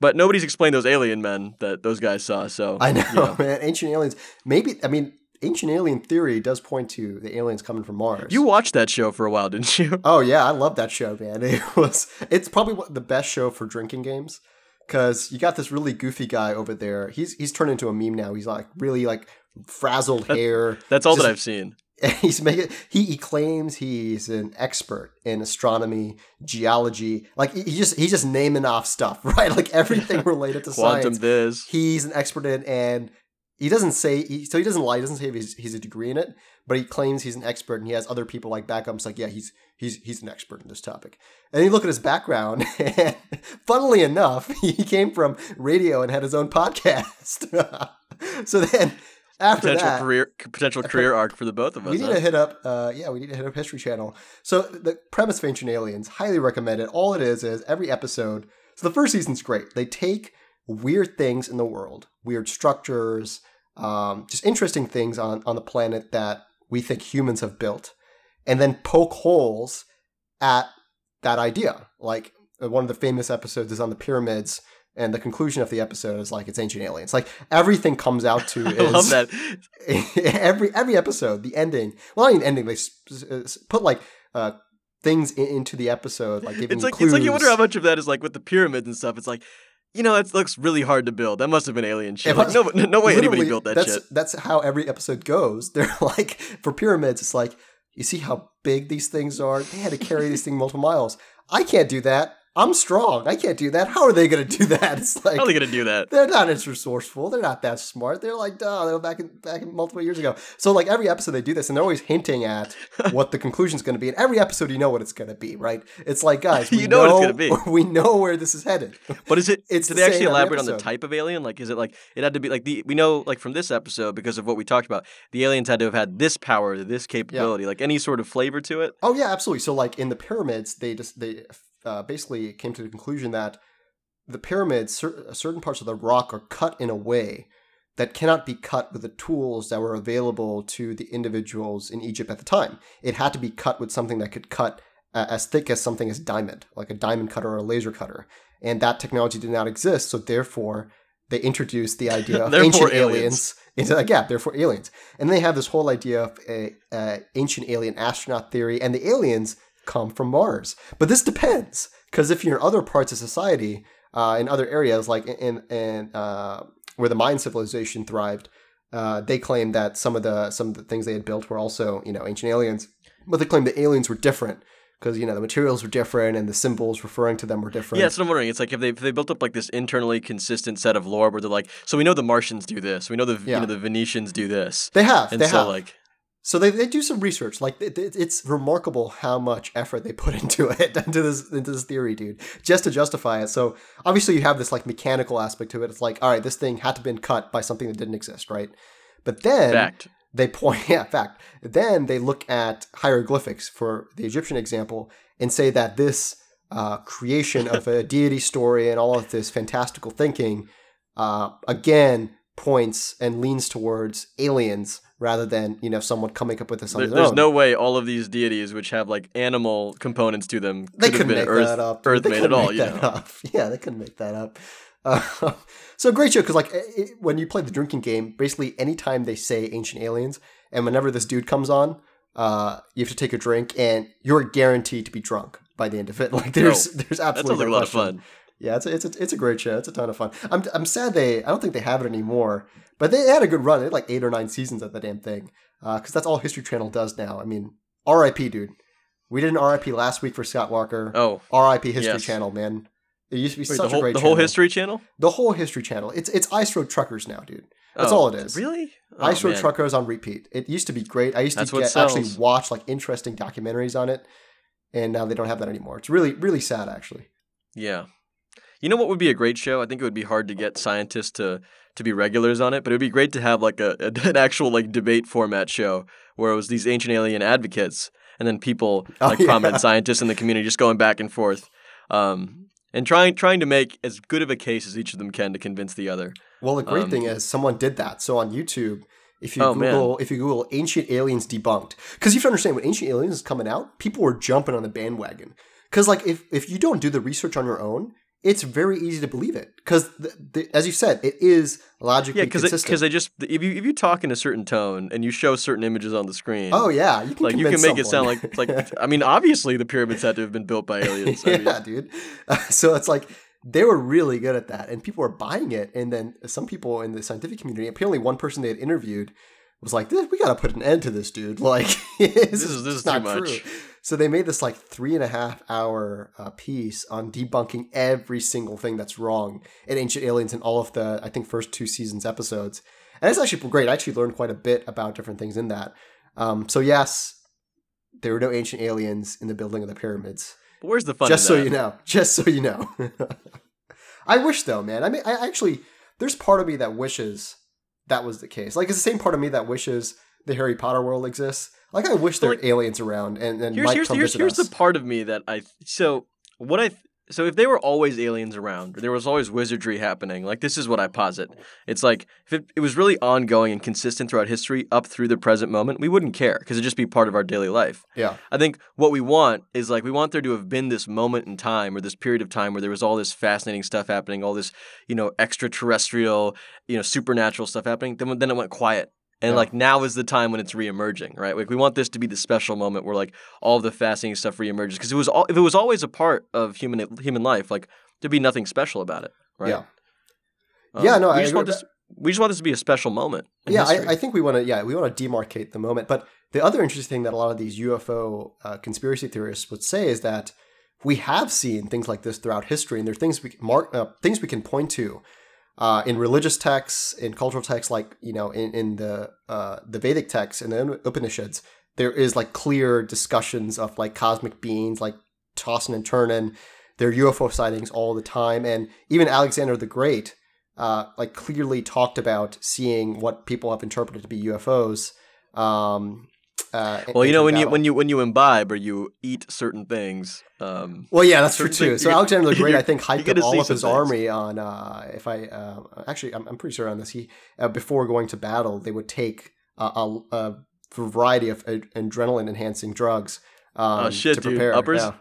but nobody's explained those alien men that those guys saw. So I (laughs) know, you know. man. Ancient aliens. Maybe I mean, ancient alien theory does point to the aliens coming from Mars. You watched that show for a while, didn't you? Oh yeah, I love that show, man. (laughs) It was. It's probably the best show for drinking games because you got this really goofy guy over there. He's he's turned into a meme now. He's like really like frazzled hair. That's all that I've seen. (laughs) He's making he, he claims he's an expert in astronomy, geology. Like he he just he's just naming off stuff, (laughs) right? Like everything related to Quantum science. this. He's an expert in, and he doesn't say he, so he doesn't lie. He doesn't say if he's, he's a degree in it, but he claims he's an expert, and he has other people like back up. It's like, yeah, he's he's he's an expert in this topic. And you look at his background, and (laughs) funnily enough, (laughs) he came from radio and had his own podcast. (laughs) so then after Potential that, career potential career arc for the both of us. we need huh? to hit up, uh, yeah, we need to hit up History Channel. So the premise of Ancient Aliens, highly recommended. All it is is every episode. So the first season's great. They take weird things in the world, weird structures, um, just interesting things on on the planet that we think humans have built, and then poke holes at that idea. Like uh, one of the famous episodes is on the pyramids. And the conclusion of the episode is like it's ancient aliens. Like everything comes out to (laughs) is love that. (laughs) every every episode, the ending. Well, not even ending. They put like uh, things in, into the episode, like giving It's like clues. it's like you wonder how much of that is like with the pyramids and stuff. It's like you know, it looks really hard to build. That must have been alien shit. Like, no, no way anybody built that that's, shit. That's how every episode goes. (laughs) They're like for pyramids. It's like you see how big these things are. They had to carry these things multiple miles. I can't do that. I'm strong. I can't do that. How are they going to do that? It's like How are they gonna do that? they're not as resourceful. They're not that smart. They're like, duh, they were back in back in multiple years ago. So like every episode they do this, and they're always hinting at (laughs) what the conclusion's going to be. And every episode, you know what it's going to be, right? It's like, guys, (laughs) we You know what it's gonna be. (laughs) We know where this is headed. But is it? It's do the they actually elaborate on the type of alien? Like, is it like it had to be like the we know like from this episode because of what we talked about, the aliens had to have had this power, this capability, like any sort of flavor to it. Oh yeah, absolutely. So like in the pyramids, they just they uh, basically came to the conclusion that the pyramids, cer- certain parts of the rock are cut in a way that cannot be cut with the tools that were available to the individuals in Egypt at the time. It had to be cut with something that could cut uh, as thick as something as diamond, like a diamond cutter or a laser cutter, and that technology did not exist. So therefore, they introduced the idea (laughs) of ancient aliens. aliens into like yeah, therefore aliens, and they have this whole idea of a, a ancient alien astronaut theory, and the aliens come from Mars. But this depends because if you're in other parts of society, uh, in other areas like in in uh, where the Mayan civilization thrived, uh, they claimed that some of the some of the things they had built were also you know ancient aliens, but they claimed the aliens were different because you know the materials were different and the symbols referring to them were different. Yeah, what I'm wondering. It's like if they if they built up like this internally consistent set of lore where they're like, so we know the Martians do this, we know the Yeah. you know the Venetians do this, they have. and they so have. like So they, they do some research. Like it, it- it's remarkable how much effort they put (laughs) into it, into this into this theory, dude, just to justify it. So obviously you have this like mechanical aspect to it. It's like, all right, this thing had to been cut by something that didn't exist, right? But then fact. they point, (laughs) yeah, fact. Then they look at hieroglyphics for the Egyptian example and say that this uh, creation of a (laughs) deity story and all of this fantastical thinking, uh, again, points and leans towards aliens rather than you know someone coming up with this on There- their there's own. no way all of these deities, which have like animal components to them, they could have couldn't been make Earth, that up. Earth They made at all. You know, up. (laughs) Yeah, they couldn't make that up. Uh, (laughs) so great show because like it, it- when you play the drinking game, basically anytime they say ancient aliens, and whenever this dude comes on, uh, you have to take a drink, and you're guaranteed to be drunk by the end of it. (laughs) Like there's there's that absolutely sounds like a lot of fun. Yeah, it's a, it's a, it's a great show. It's a ton of fun. I'm I'm sad they I don't think they have it anymore, but they had a good run. They had like eight or nine seasons of the damn thing, uh, because that's all History Channel does now. I mean, R.I.P. dude. We did an R.I.P. last week for Scott Walker. Oh, R.I.P. History Yes. Channel, man. It used to be wait, such whole a great the whole channel. History Channel. The whole History Channel. It's it's Ice Road Truckers now, dude. That's Oh, all it is. Really? Oh, Ice Road man. Truckers on repeat. It used to be great. I used That's to get, actually watch like interesting documentaries on it, and now they don't have that anymore. It's really really sad, actually. Yeah. You know what would be a great show? I think it would be hard to get scientists to to be regulars on it, but it would be great to have like a, (laughs) an actual like debate format show where it was these ancient alien advocates and then people Oh, like yeah. prominent scientists in the community just going back and forth. Um, and trying trying to make as good of a case as each of them can to convince the other. Well, the great Um, thing is someone did that. So on YouTube, if you Oh, man. Google if you Google ancient aliens debunked, because you have to understand when ancient aliens is coming out, people were jumping on the bandwagon. Because like if if you don't do the research on your own, it's very easy to believe it. Because as you said, it is logically Yeah, because consistent. because they just if you if you talk in a certain tone and you show certain images on the screen. oh yeah, you can Like you can make it sound like like (laughs) I mean obviously the pyramids had to have been built by aliens. I mean, yeah, dude. (laughs) so it's like they were really good at that, and people were buying it. And then some people in the scientific community, apparently one person they had interviewed was like, "This- "We got to put an end to this, dude. (laughs) Like, (laughs) this, is- this is not too much." true." So they made this like three and a half hour uh, piece on debunking every single thing that's wrong in Ancient Aliens and all of the I think first two seasons episodes, and it's actually great. I actually learned quite a bit about different things in that. Um, so yes, there were no ancient aliens in the building of the pyramids but where's the fun? just so you know (laughs) just so you know i wish though man i mean i actually there's part of me that wishes that was the case like it's the same part of me that wishes the harry potter world exists like i wish there were aliens around and, and here's might here's come here's, visit here's us. the part of me that I so what I so if they were always aliens around, there was always wizardry happening. Like this is what I posit. It's like if it, it was really ongoing and consistent throughout history up through the present moment, we wouldn't care because it'd just be part of our daily life. yeah I think what we want is like we want there to have been this moment in time or this period of time where there was all this fascinating stuff happening, all this you know extraterrestrial, you know supernatural stuff happening. Then then it went quiet. And Yeah. like now is the time when it's reemerging, right? Like we want this to be the special moment where like all the fascinating stuff reemerges because it was all, if it was always a part of human human life, like there'd be nothing special about it, right? Yeah. Yeah, no, we I just want this. We just want this to be a special moment. yeah. I, I think we want to yeah we want to demarcate the moment but the other interesting thing that a lot of these ufo uh, conspiracy theorists would say is that we have seen things like this throughout history and there are things we mark uh, things we can point to uh, in religious texts in cultural texts like you know in, in the uh, the vedic texts and the upanishads there is like clear discussions of like cosmic beings like tossing and turning there are ufo sightings all the time and even alexander the great uh, like clearly talked about seeing what people have interpreted to be UFOs. Um, uh, well, you know when entering you when you when you imbibe or you eat certain things, um, well, yeah, that's true too. So Alexander the (laughs) Great, I think, hyped up all of his things. army on. Uh, if I uh, actually, I'm, I'm pretty sure on this. He uh, before going to battle, they would take a, a, variety of ad- adrenaline enhancing drugs. Um, Oh, shit, to dude. prepare. Uppers? Yeah.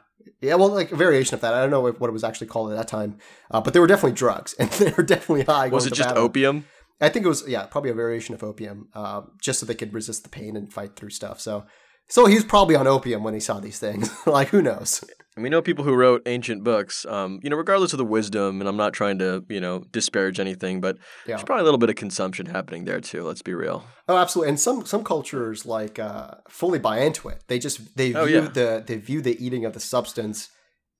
Yeah, well, like a variation of that. I don't know what it was actually called at that time, uh, but they were definitely drugs, (laughs) and they were definitely high. was it just battle. opium? I think it was yeah, probably a variation of opium, uh, just so they could resist the pain and fight through stuff. So, so he was probably on opium when he saw these things. (laughs) like who knows? And we know people who wrote ancient books, um, you know, regardless of the wisdom, and I'm not trying to, you know, disparage anything, but Yeah. there's probably a little bit of consumption happening there too. Let's be real. Oh, absolutely. And some some cultures like uh, fully buy into it. They just they view Oh, yeah. the they view the eating of the substance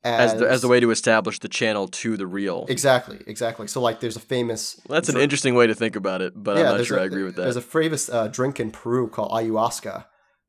As as the, as the way to establish the channel to the real. Exactly, exactly. So like, there's a famous Well, that's an interesting way to think about it, but I'm not sure a- I agree with that. There's a famous uh, drink in Peru called ayahuasca,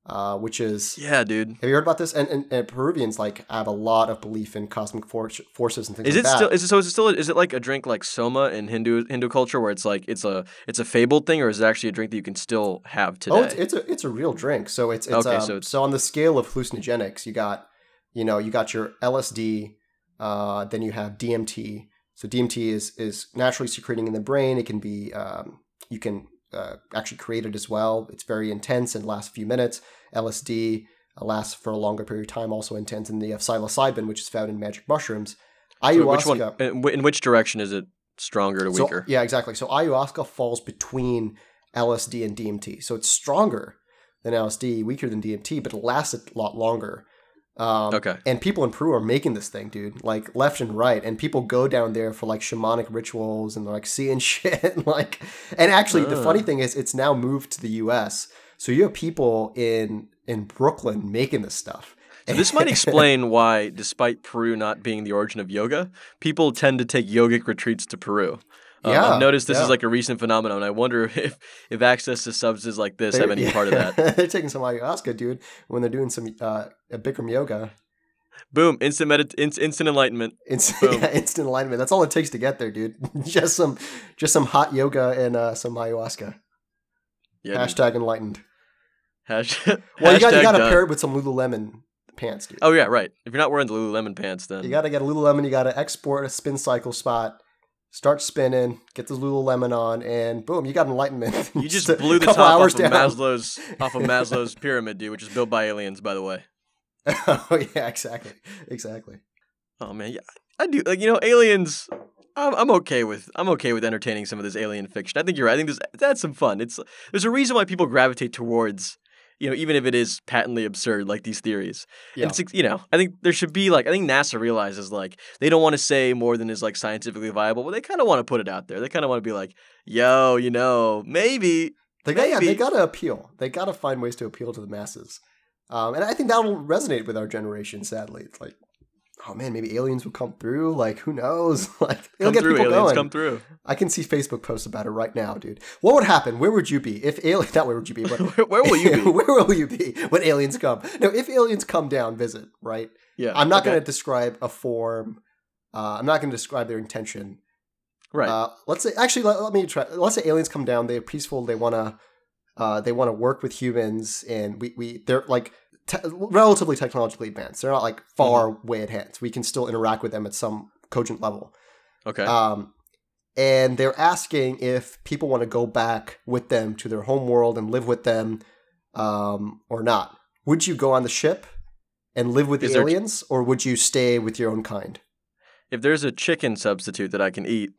uh, which is Yeah, dude. have you heard about this? And, and, and Peruvians like have a lot of belief in cosmic for- forces and things. Is like it that. still? Is it so? Is it still? Is it like a drink like soma in Hindu Hindu culture, where it's like it's a it's a fabled thing, or is it actually a drink that you can still have today? Oh, it's, it's a it's a real drink. So it's it's Okay, um, so so, on the scale of hallucinogenics, you got you know you got your LSD, uh, then you have DMT. So DMT is is naturally secreting in the brain. It can be um, you can uh, actually create it as well. It's very intense and lasts a few minutes. LSD uh, lasts for a longer period of time, also intense. And then you have psilocybin, which is found in magic mushrooms. So Ayahuasca. which one? In, which direction is it stronger to So- weaker? yeah, exactly. So ayahuasca falls between LSD and DMT. So it's stronger than LSD, weaker than DMT, but it lasts a lot longer. Um, Okay. And people in Peru are making this thing, dude, like left and right. And people go down there for like shamanic rituals and like seeing (laughs) shit. And, like, and actually, the Ah. funny thing is, it's now moved to the U.S. So you have people in in Brooklyn making this stuff. So this might explain why, despite Peru not being the origin of yoga, people tend to take yogic retreats to Peru. Um, Yeah, I've noticed this yeah. is like a recent phenomenon. I wonder (laughs) if if access to substances like this have They're- any part of that. (laughs) they're taking some ayahuasca, dude, when they're doing some uh, Bikram yoga. Boom! Instant medit- in- instant enlightenment. Instant, (laughs) Boom. yeah, instant alignment. That's all it takes to get there, dude. just some, just some hot yoga and uh, some ayahuasca. Yeah. dude. Hashtag enlightened. Hash- Well, you got you got to pair it with some Lululemon pants, dude. Oh yeah, right. If you're not wearing the Lululemon pants, then You got to get a Lululemon. You got to export a spin cycle spot. Start spinning. Get the Lululemon on, and boom, you got enlightenment. (laughs) you just a blew the top hours off of down. Maslow's (laughs) off of Maslow's pyramid, dude, which is built by aliens, by the way. oh yeah, exactly, exactly. Oh man, yeah, I do. Like you know, aliens. I'm, I'm okay with I'm okay with entertaining some of this alien fiction. I think you're right. I think there's that's some fun. It's there's a reason why people gravitate towards you know even if it is patently absurd like these theories. Yeah. It's you know I think there should be like I think NASA realizes like they don't want to say more than is like scientifically viable, but they kind of want to put it out there. They kind of want to be like, yo, you know, maybe They got, yeah, they got to appeal. They got to find ways to appeal to the masses, um, and I think that'll resonate with our generation. Sadly, it's like, oh man, maybe aliens will come through. Like, who knows? (laughs) Like, it'll come get through. people Aliens going. come through. I can see Facebook posts about it right now, dude. What would happen? Where would you be if alien? (laughs) Not where would you be, but (laughs) where, where will you be? where will you be when aliens come? No, if aliens come down, visit. Right. Yeah, I'm not okay. going to describe a form. Uh, I'm not going to describe their intention. right. Uh, let's say actually let, let me try. Let's say aliens come down. They're peaceful. They want to. Uh, they want to work with humans, and we we they're like te- relatively technologically advanced. They're not like far Mm-hmm. way ahead. We can still interact with them at some cogent level. okay. Um, and they're asking if people want to go back with them to their home world and live with them, um, or not. Would you go on the ship and live with Is the aliens, or would you stay with your own kind? if there's a chicken substitute that I can eat,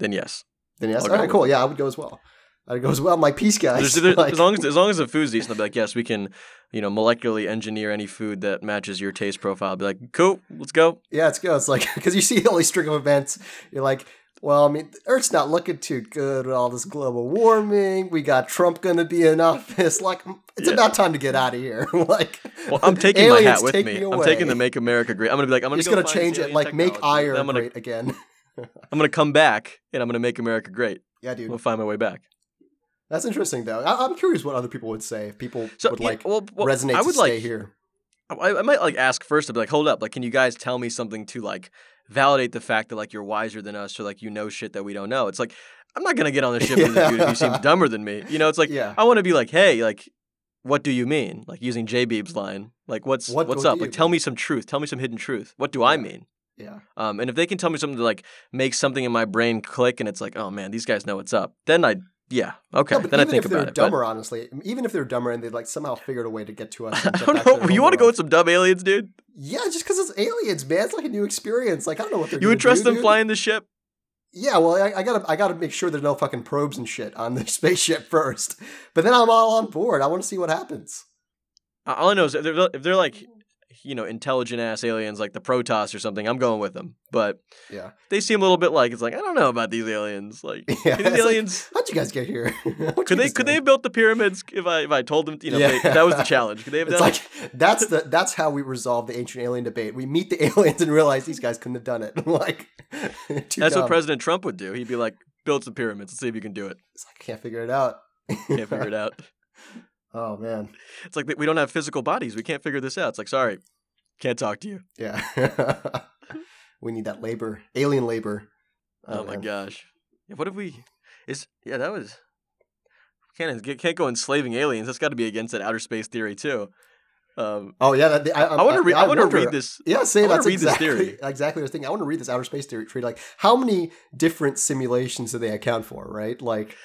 then yes. Then yes, all right, cool. Yeah, I would go as well. I'd go as well. My peace guys. There's- there- Like- (laughs) as long as as long as the food's decent, I'll be like, yes, we can, you know, molecularly engineer any food that matches your taste profile. I'll be like, cool, let's go. yeah, it's good. It's like (laughs) because you see all these string of events, you're like, well, I mean, Earth's not looking too good with all this global warming. We got Trump going to be in (laughs) office. Like, it's Yeah. about time to get out of here. like, Well, I'm taking my hat with me. I'm taking the "Make America Great." I'm gonna be like, I'm gonna go going to change it, like make iron I'm gonna great again. I'm gonna come back and I'm gonna make America great. yeah, I'm dude. gonna find my way back. That's interesting, though. I- I'm curious what other people would say if people So would yeah, like well, well, resonate I to would stay like here. I, I might like ask first to be like, hold up, like, can you guys tell me something to like validate the fact that like you're wiser than us or like you know shit that we don't know? It's like I'm not gonna get on the ship with (laughs) dude if he seems dumber than me. You know, it's like yeah. I want to be like, hey, like, what do you mean? Like using J Beeb's line, like, what's What what's do up? you Like, tell mean? me some truth. Tell me some hidden truth. What do I mean? Yeah. Um, and if they can tell me something to like make something in my brain click, and it's like, oh man, these guys know what's up, then I, yeah, okay, No, but then I think if they're it. dumber, honestly, even if they're dumber and they like somehow figured a way to get to (laughs) us, But I don't know. You want to go with some dumb aliens, dude? Yeah, just because it's aliens, man. It's like a new experience. Like I don't know what they're. You would trust do, them dude. flying the ship? Yeah, well, I, I gotta, I gotta make sure there's no fucking probes and shit on the (laughs) spaceship first. But then I'm all on board. I want to see what happens. All I know is if they're if they're like you know intelligent ass aliens like the Protoss or something, I'm going with them. But Yeah. they seem a little bit like it's like I don't know about these aliens. Like (laughs) Yeah, these it's like, aliens. How'd you guys get here? (laughs) Could they could they have built the pyramids if I if I told them you know Yeah. they, that was the challenge could they have It's done like that's the that's how we resolve the ancient alien debate. We meet the (laughs) aliens and realize these guys couldn't have done it. like that's what. President Trump would do he'd be like build some pyramids let's see if you can do it It's like, I can't figure it out. can't figure it out oh man, it's like we don't have physical bodies we can't figure this out it's like sorry can't talk to you yeah. (laughs) we need that labor, alien labor. oh, my gosh what if we is yeah that was can't can't go enslaving aliens that's got to be against that outer space theory too um, Oh yeah, that, I, I want to read. I, want to read this. Yeah, say that's read this exactly, theory. (laughs) exactly I was thinking. I want to read this outer space theory. theory, Like, how many different simulations do they account for? Right? Like,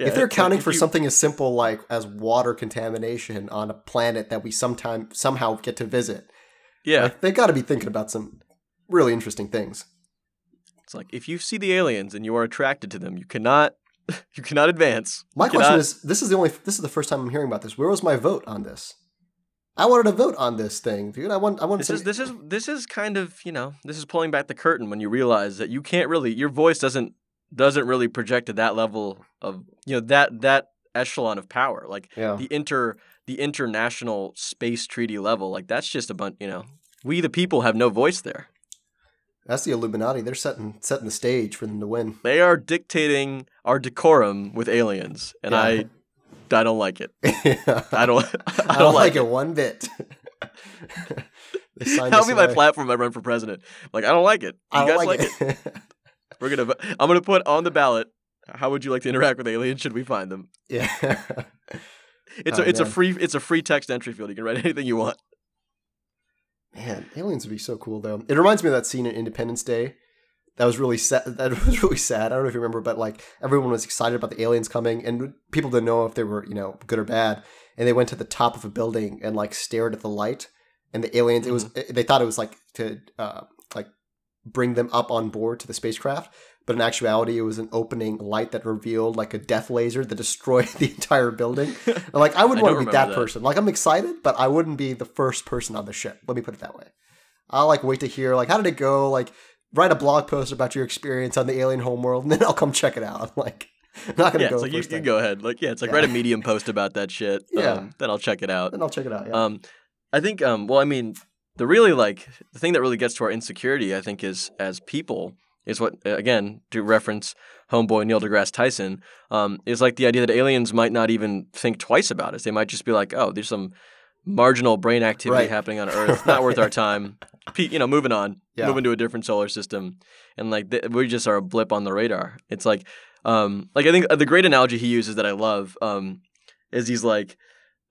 Yeah, if they're like accounting if for you- something as simple like as water contamination on a planet that we sometime somehow get to visit, yeah, like, they got to be thinking about some really interesting things. it's like if you see the aliens and you are attracted to them, you cannot, (laughs) you cannot advance. My You question cannot- is: This is the only. This is the first time I'm hearing about this. Where was my vote on this? I wanted to vote on this thing, dude. I want. I want. This some, is this is this is kind of you know this is pulling back the curtain when you realize that you can't really your voice doesn't doesn't really project to that level of you know that that echelon of power like Yeah. the inter the international space treaty level like that's just a bunch you know we the people have no voice there That's the Illuminati. They're setting setting the stage for them to win. they are dictating our decorum with aliens and Yeah. I I don't like it (laughs) (laughs) I I don't I don't like it one bit. (laughs) That'll be my platform. I run for president. Like I don't like it. You I guys don't like, like, it? it. We're gonna. I'm gonna put on the ballot. How would you like to interact with aliens? Should we find them? (laughs) yeah. It's Oh, a it's a free it's a free text entry field. You can write (laughs) anything you want. Man, aliens would be so cool though. It reminds me of that scene in Independence Day. That was really sad. (laughs) That was really sad. I don't know if you remember, but like everyone was excited about the aliens coming, and people didn't know if they were, you know, good or bad. And they went to the top of a building and like stared at the light, and the aliens. It was they thought it was like to uh, like bring them up on board to the spacecraft, but in actuality, it was an opening light that revealed like a death laser that (laughs) destroyed the entire building. And, (laughs) like I wouldn't I want to be that, that. person. Like I'm excited, but I wouldn't be the first person on the ship. Let me put it that way. I'll like wait to hear like how did it go? Like write a blog post about your experience on the alien homeworld, and then (laughs) I'll come check it out. Like I'm not gonna Yeah, go it's like you, you go ahead. Like yeah, it's like Yeah. write a medium post about that shit. Yeah. Um, then I'll check it out. Then I'll check it out. Yeah. Um, I think. Um, well, I mean, the really like the thing that really gets to our insecurity, I think, is as people is what again to reference homeboy Neil deGrasse Tyson. Um, is like the idea that aliens might not even think twice about us. They might just be like, oh, there's some marginal brain activity Right. happening on (laughs) Earth, not worth our time. Pe- you know, moving on, Yeah. moving to a different solar system, and like th- we just are a blip on the radar. It's like, um, like I think uh, the great analogy he uses that I love, um, is he's like.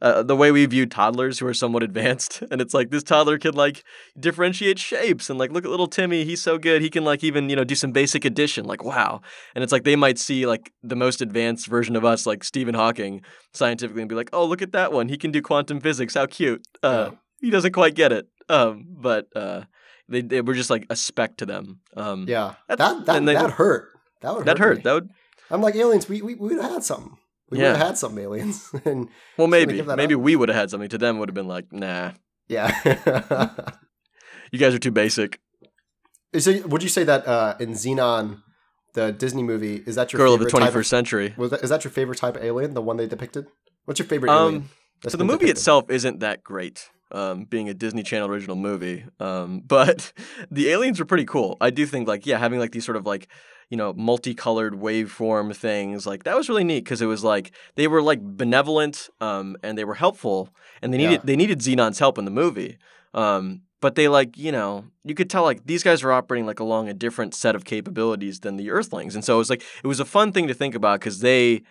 Uh, the way we view toddlers who are somewhat advanced, (laughs) and it's like this toddler can like differentiate shapes, and like look at little Timmy, he's so good, he can like even you know do some basic addition, like wow, and it's like they might see like the most advanced version of us, like Stephen Hawking, scientifically, and be like, oh look at that one, he can do quantum physics, how cute. Uh, Yeah. He doesn't quite get it, um, but uh, they, they were just like a speck to them. Um, yeah. That that, and they- that hurt. That would that hurt. hurt. That would I'm like aliens. We we, we would have had something. We Yeah. would have had some aliens. (laughs) and well maybe maybe up? we would have had something. To them would have been like, nah, yeah. (laughs) you guys are too basic. so would you say that uh, in Zenon, the Disney movie, is that your Girl of the favorite type 21st century. Was that, is that your favorite type of alien? The one they depicted? What's your favorite? Um, that's so the movie depicted? itself isn't that great, um, being a Disney Channel original movie. Um, (laughs) but the aliens were pretty cool. I do think like yeah, having like these sort of like you know multicolored waveform things like that was really neat because it was like they were like benevolent um, and they were helpful and they needed Yeah. they needed Zenon's help in the movie. Um, but they like you know you could tell like these guys were operating like along a different set of capabilities than the Earthlings, and so it was like it was a fun thing to think about because they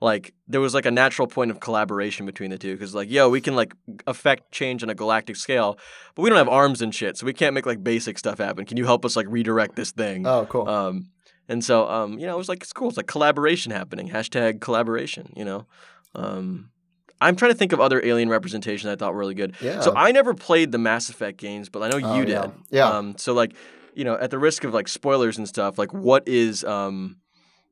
like there was like a natural point of collaboration between the two because like yo we can like affect change on a galactic scale but we don't have arms and shit so we can't make like basic stuff happen can you help us like redirect this thing Oh, cool. um and so um you know it was like it's cool it's like collaboration happening hashtag collaboration you know um i'm trying to think of other alien representations i thought were really good yeah. so i never played the mass effect games but i know Oh, you yeah. did Yeah. um so like you know at the risk of like spoilers and stuff like what is um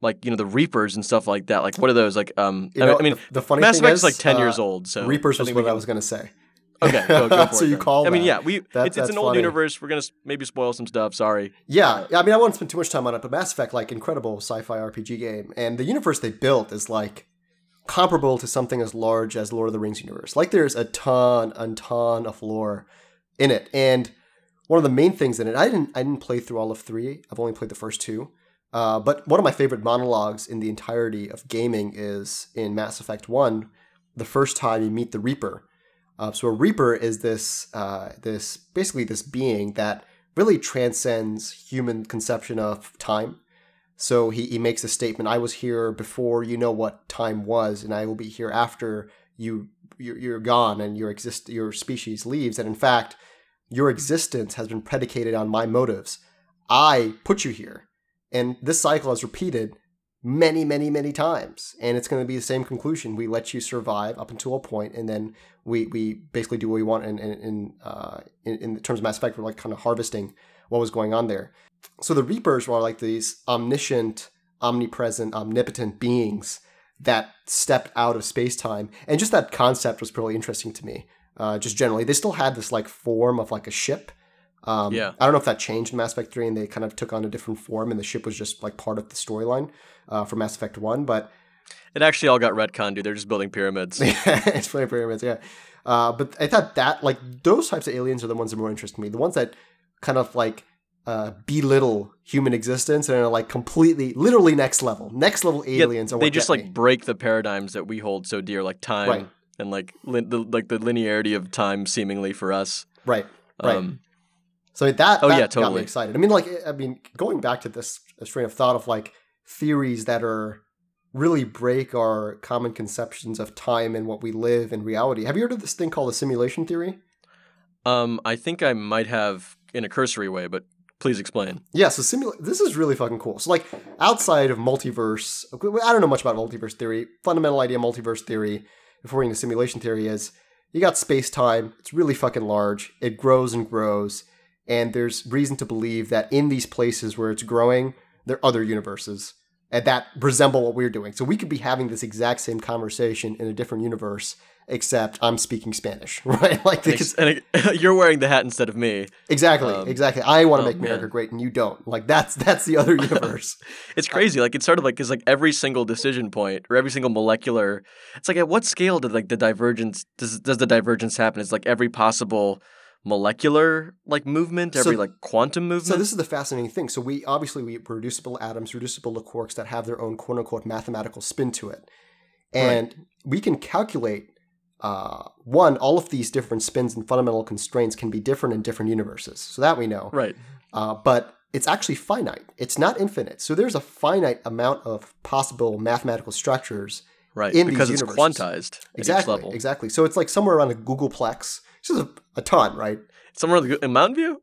like you know the reapers and stuff like that like what are those like um You I, know, mean, I mean the, the funny Mass thing Effect is is like 10 uh, years old, so Reapers was what I was going to say. Okay, (laughs) go, go for So it you then. call I mean, yeah, we. That- it's it's that's an old funny. universe. We're gonna maybe spoil some stuff. Sorry. Yeah, I mean, I won't spend too much time on it, but Mass Effect, like, incredible sci-fi RPG game, and the universe they built is like comparable to something as large as Lord of the Rings universe. Like, there's a ton, a ton of lore in it, and one of the main things in it, I didn't, I didn't play through all of three. I've only played the first two. Uh, but one of my favorite monologues in the entirety of gaming is in Mass Effect One, the first time you meet the Reaper. Uh, so a Reaper is this, uh, this basically this being that really transcends human conception of time. So he, he makes a statement: "I was here before you know what time was, and I will be here after you you're, you're gone and your exist your species leaves. And in fact, your existence has been predicated on my motives. I put you here, and this cycle is repeated many, many, many times, and it's going to be the same conclusion. We let you survive up until a point, and then we we basically do what we want in in in, uh, in, in terms of Mass Effect. We're like kind of harvesting what was going on there. So the Reapers were like these omniscient, omnipresent, omnipotent beings that stepped out of space time, and just that concept was really interesting to me. Uh, just generally, they still had this like form of like a ship. Um, Yeah. I don't know if that changed in Mass Effect Three, and they kind of took on a different form, and the ship was just like part of the storyline uh, for Mass Effect One. But It actually all got retconned, dude. They're just building pyramids. (laughs) it's funny pyramids, yeah. Uh, but I thought that like those types of aliens are the ones that are more interest me. The ones that kind of like uh, belittle human existence and are like completely, literally next level, next level Yeah, aliens. are what they just like me. break the paradigms that we hold so dear, like time Right. and like lin- the like the linearity of time, seemingly for us. right, right. Um, So that, Oh, that yeah, got me excited. I mean, like, I mean, going back to this strain of thought of like theories that are really break our common conceptions of time and what we live in reality. Have you heard of this thing called the simulation theory? um, I think I might have in a cursory way, but please explain. Yeah, so simula- this is really fucking cool. So like outside of multiverse, I don't know much about multiverse theory. Fundamental idea of multiverse theory, before we get into simulation theory, is you got space time. It's really fucking large. It grows and grows, and there's reason to believe that in these places where it's growing, there are other universes and that resemble what we're doing. So we could be having this exact same conversation in a different universe, except I'm speaking Spanish, (laughs) right? Like And, ex- and it- (laughs) you're wearing the hat instead of me. exactly, Um, exactly. I want to oh, make America man. great, and you don't. Like that's that's the other (laughs) universe. It's crazy. Like it's sort of like because like every single decision point or every single molecular. It's like at what scale did like the divergence does does the divergence happen? It's like every possible molecular like movement, So- every like quantum movement. So this is the fascinating thing. So we obviously we reducible atoms, reducible quarks that have their own quote unquote mathematical spin to it, and we can calculate. Uh, one, all of these different spins and fundamental constraints can be different in different universes. So that we know. right. Uh, but it's actually finite. It's not infinite. So there's a finite amount of possible mathematical structures. Right. in because these it's universes. quantized at each Exactly. level. Exactly. So it's like somewhere around a googolplex. This is a, a ton, right? Somewhere in the- in Mountain View.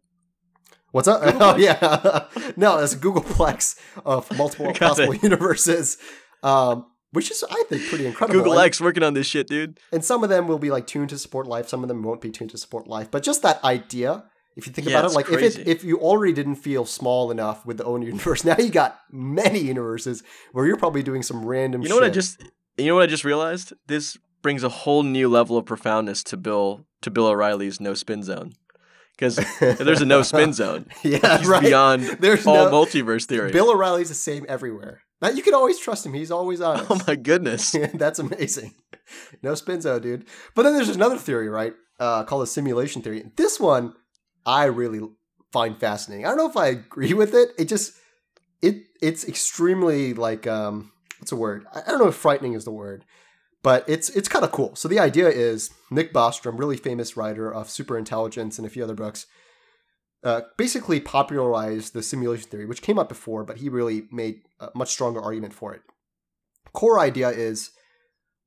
What's up? (laughs) Oh yeah, (laughs) no, it's a Googleplex of multiple (laughs) possible it. universes, um, which is I think pretty incredible. Google X working on this shit, dude. and some of them will be like tuned to support life. Some of them won't be tuned to support life. But just that idea, if you think Yeah, about it, like if it, if you already didn't feel small enough with the own universe, now you got many universes where you're probably doing some random. You know what I just you know what I just realized? This brings a whole new level of profoundness to Bill to Bill O'Reilly's no spin zone. Because there's a no spin zone. (laughs) yeah, He's right. beyond (laughs) There's all no multiverse theory. Bill O'Reilly's the same everywhere. Now you can always trust him. He's always (laughs) honest. oh my goodness. That's amazing. No spin zone, dude. But then there's another theory, right? Uh, called the simulation theory. This one I really find fascinating. I don't know if I agree with it. It just it it's extremely like um what's a word? I I don't know if frightening is the word, but it's it's kind of cool. So the idea is Nick Bostrom, really famous writer of Superintelligence and a few other books, uh, basically popularized the simulation theory, which came up before, but he really made a much stronger argument for it. Core idea is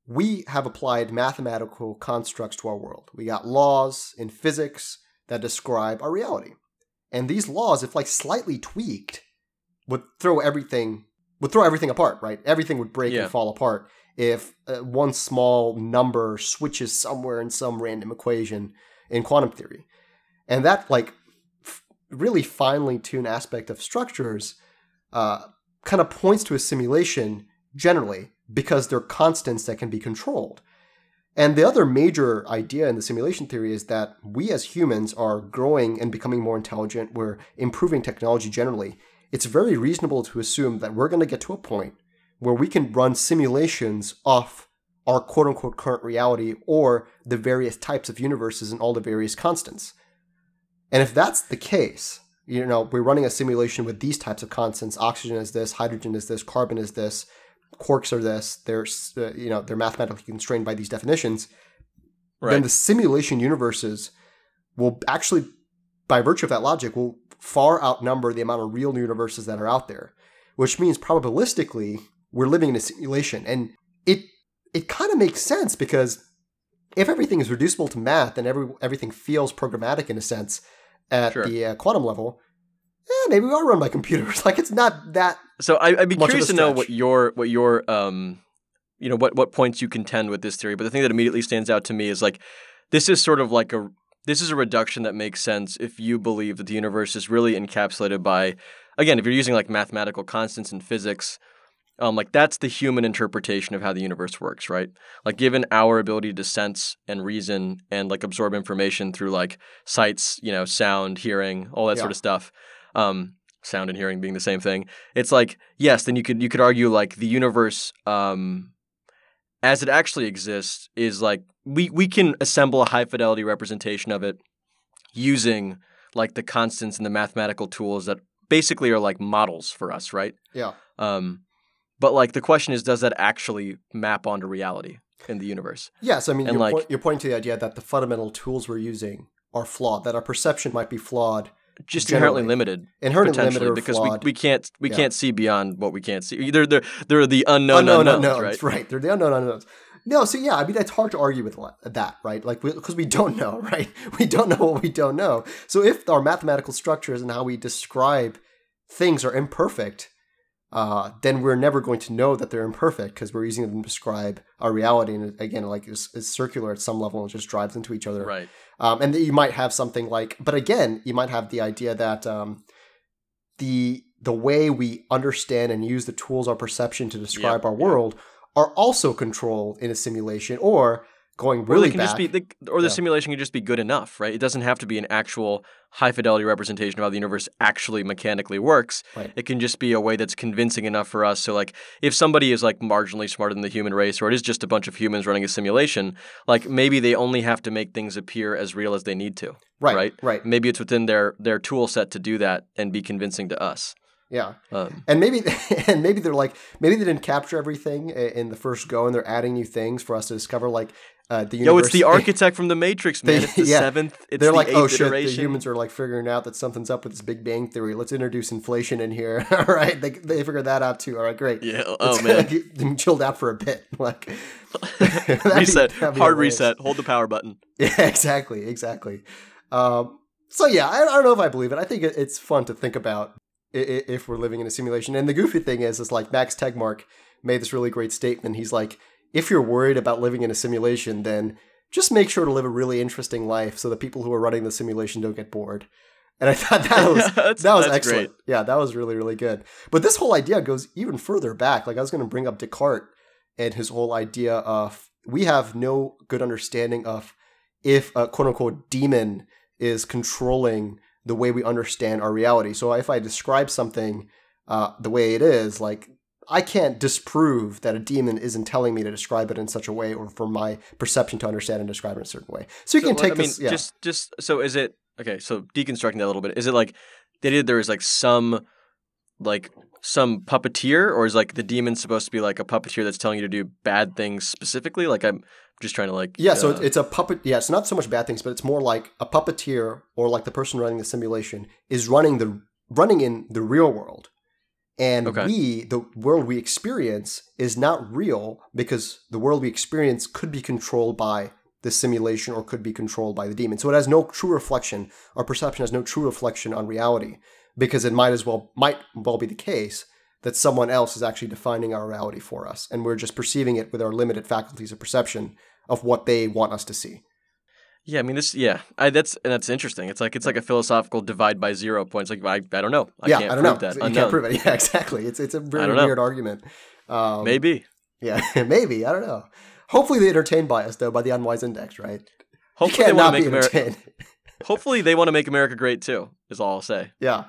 we have applied mathematical constructs to our world. We got laws in physics that describe our reality. And these laws, if like slightly tweaked, would throw everything would throw everything apart, right? Everything would break Yeah. and fall apart if uh, one small number switches somewhere in some random equation in quantum theory. And that like f- really finely tuned aspect of structures uh, kind of points to a simulation generally because they're constants that can be controlled. And the other major idea in the simulation theory is that we as humans are growing and becoming more intelligent. We're improving technology generally. It's very reasonable to assume that we're going to get to a point where we can run simulations off our quote unquote current reality or the various types of universes and all the various constants. And if that's the case, you know, we're running a simulation with these types of constants. Oxygen is this, hydrogen is this, carbon is this, quarks are this. They're uh, you know they're mathematically constrained by these definitions. Right. Then the simulation universes will actually, by virtue of that logic, will far outnumber the amount of real universes that are out there, which means probabilistically we're living in a simulation, and it it kind of makes sense because if everything is reducible to math and every everything feels programmatic in a sense at sure. the uh, quantum level, eh, maybe we are run by computers. (laughs) Like it's not that. So I, would be curious to know what your what your um, you know, what what points you contend with this theory. But the thing that immediately stands out to me is like this is sort of like a this is a reduction that makes sense if you believe that the universe is really encapsulated by again if you're using like mathematical constants in physics um, like that's the human interpretation of how the universe works, right? Like given our ability to sense and reason and like absorb information through like sights, you know, sound, hearing, all that yeah. sort of stuff. Um, sound and hearing being the same thing. It's like yes, then you could you could argue like the universe um, as it actually exists is like we we can assemble a high fidelity representation of it using like the constants and the mathematical tools that basically are like models for us, right? Yeah. Um, but like the question is, does that actually map onto reality in the universe? Yes, I mean you're, like, po- you're pointing to the idea that the fundamental tools we're using are flawed, that our perception might be flawed just inherently limited, inherently limited, because we, we can't we yeah. can't see beyond what we can't see. They're they're they're the unknown, unknown unknowns, unknowns, right? Right, they're the unknown unknowns. No, so yeah, I mean it's hard to argue with that, right? Like because we, we, don't know, (laughs) right? We don't know what we don't know. So if our mathematical structures and how we describe things are imperfect, uh, then we're never going to know that they're imperfect because we're using them to describe our reality. And again, like it's, it's circular at some level and just drives into each other. Right. Um, and you might have something like, but again, you might have the idea that um, the the way we understand and use the tools our perception to describe yep, our world yep. are also controlled in a simulation or going really or can back, just be the, or the yeah. simulation can just be good enough, right? It doesn't have to be an actual high fidelity representation of how the universe actually mechanically works. Right. It can just be a way that's convincing enough for us. So like if somebody is like marginally smarter than the human race or it is just a bunch of humans running a simulation, like maybe they only have to make things appear as real as they need to. Right. Right. Right. Maybe it's within their their tool set to do that and be convincing to us. Yeah, um, and maybe (laughs) and maybe they're like maybe they didn't capture everything in the first go, and they're adding new things for us to discover. Like uh, the Yo, it's the (laughs) architect from the Matrix, man. It's the yeah. seventh. It's They're the like, oh shit, iteration. the humans are like figuring out that something's up with this Big Bang theory. Let's introduce inflation in here. (laughs) All right, they they figured that out too. All right, great. Yeah. Oh man, (laughs) get, chilled out for a bit. Like reset, be, hard reset. Hold the power button. Yeah, exactly, exactly. Um, so yeah, I, I, don't know if I believe it. I think it, it's fun to think about if we're living in a simulation. And the goofy thing is, is like Max Tegmark made this really great statement. He's like, if you're worried about living in a simulation, then just make sure to live a really interesting life so that people who are running the simulation don't get bored. And I (laughs) thought that was (laughs) that was excellent. Great. Yeah, that was really really good. But this whole idea goes even further back. Like I was going to bring up Descartes and his whole idea of we have no good understanding of if a quote unquote demon is controlling the way we understand our reality. So if I describe something uh, the way it is, like I can't disprove that a demon isn't telling me to describe it in such a way, or for my perception to understand and describe it in a certain way. So you so, can take I this. Yeah. Just, just so is it okay? So deconstructing that a little bit, is it like they did? There is like some, like some puppeteer, or is like the demon supposed to be like a puppeteer that's telling you to do bad things specifically? Like I'm just trying to like yeah. Uh, so it's a puppet. Yeah, it's not so much bad things, but it's more like a puppeteer or like the person running the simulation is running the running in the real world and okay. we, the world we experience, is not real because the world we experience could be controlled by the simulation or could be controlled by the demon. So it has no true reflection. Our perception has no true reflection on reality because it might as well might well be the case that someone else is actually defining our reality for us, and we're just perceiving it with our limited faculties of perception of what they want us to see. Yeah, I mean this. Yeah, I, that's and that's interesting. It's like it's like a philosophical divide by zero points. Like I, I don't know. I yeah, can't I don't prove know. That. You Unknown. can't prove it. (laughs) Yeah, exactly. It's it's a very weird argument. Um, maybe. Yeah, (laughs) maybe. I don't know. Hopefully, they entertained by us though by the Unwise Index, right? Hopefully, they want cannot to be make America. entertained. (laughs) Hopefully, they want to make America great too. Is all I'll say. Yeah.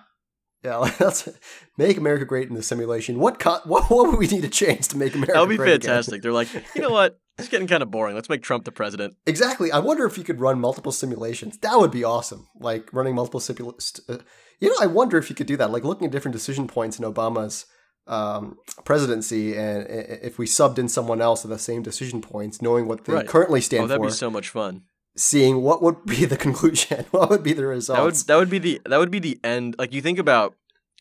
Yeah, let's make America great in the simulation. What co- what what would we need to change to make America That would be great again? fantastic. They're like, you know what? It's getting kind of boring. Let's make Trump the president. Exactly. I wonder if you could run multiple simulations. That would be awesome. Like running multiple simulations. Uh, you know, I wonder if you could do that. Like looking at different decision points in Obama's um, presidency, and if we subbed in someone else at the same decision points, knowing what they Right. currently Oh, stand that'd for, be so much fun. seeing what would be the (laughs) conclusion, what would be the That would results. that would be the that would be the end. Like you think about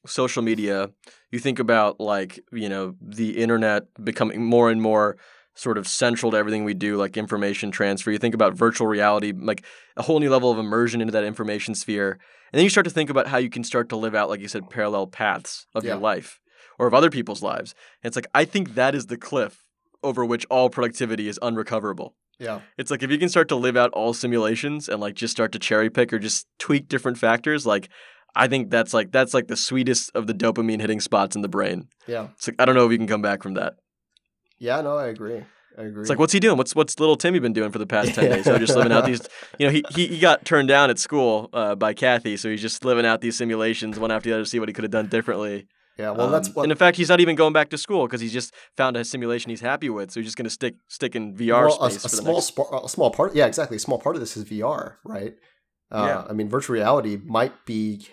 social media, you think about like you know the internet becoming more and more sort of central to everything we do, like information transfer. You think about virtual reality, like a whole new level of immersion into that information sphere, and then you start to think about how you can start to live out, like you said, parallel paths of your life or of other people's lives. And it's like I think that is the cliff over which all productivity is unrecoverable. yeah. It's like if you can start to live out all simulations and like just start to cherry pick or just tweak different factors, like I think that's like that's like the sweetest of the dopamine hitting spots in the brain. Yeah. It's like I don't know if you can come back from that. Yeah. No, I agree. I agree. It's like what's he doing? What's what's little Timmy been doing for the past ten days? So just living out these, (laughs) you know, he he, he got turned down at school uh, by Kathy, so he's just living out these simulations one after the other to see what he could have done differently. yeah. Well, that's Um, what. and in fact, he's not even going back to school because he's just found a simulation he's happy with, so he's just going to stick stick in VR well, a, space a for the small next. sp- a small part. Yeah, exactly. A small part of this is VR, right? Uh, Yeah. I mean, virtual reality might be.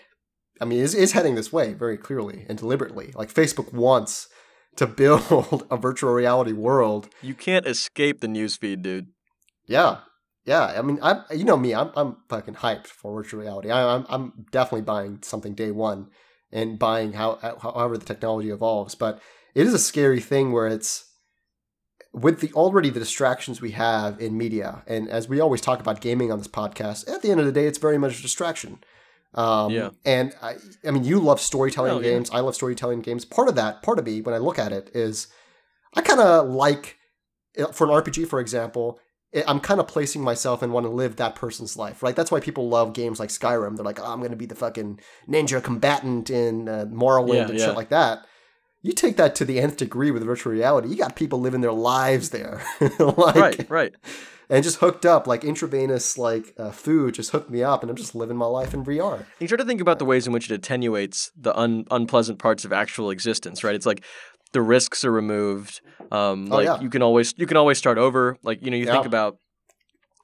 I mean, is is heading this way very clearly and deliberately. Like Facebook wants to build (laughs) a virtual reality world. You can't escape the newsfeed, dude. Yeah, yeah. I mean, I'm you know me. I'm I'm fucking hyped for virtual reality. I, I'm I'm definitely buying something day one and buying how however the technology evolves. But it is a scary thing where it's with the already the distractions we have in media, and as we always talk about gaming on this podcast, at the end of the day, it's very much a distraction. Um, Yeah. And I, I mean, you love storytelling Oh, yeah. games. I love storytelling games. Part of that, part of me, when I look at it, is I kind of like for an RPG, for example. I- I'm kind of placing myself and want to live that person's life, right? That's why people love games like Skyrim. They're like, oh, I'm going to be the fucking ninja combatant in uh, Morrowind Yeah, and yeah. shit like that. You take that to the nth degree with virtual reality. You got people living their lives there, (laughs) like, right, right. And just hooked up like intravenous like uh, food just hooked me up, and I'm just living my life in VR. You start to think about the ways in which it attenuates the un- unpleasant parts of actual existence, right? It's like the risks are removed. Um, Oh, like yeah. you can always you can always start over. Like you know, you think about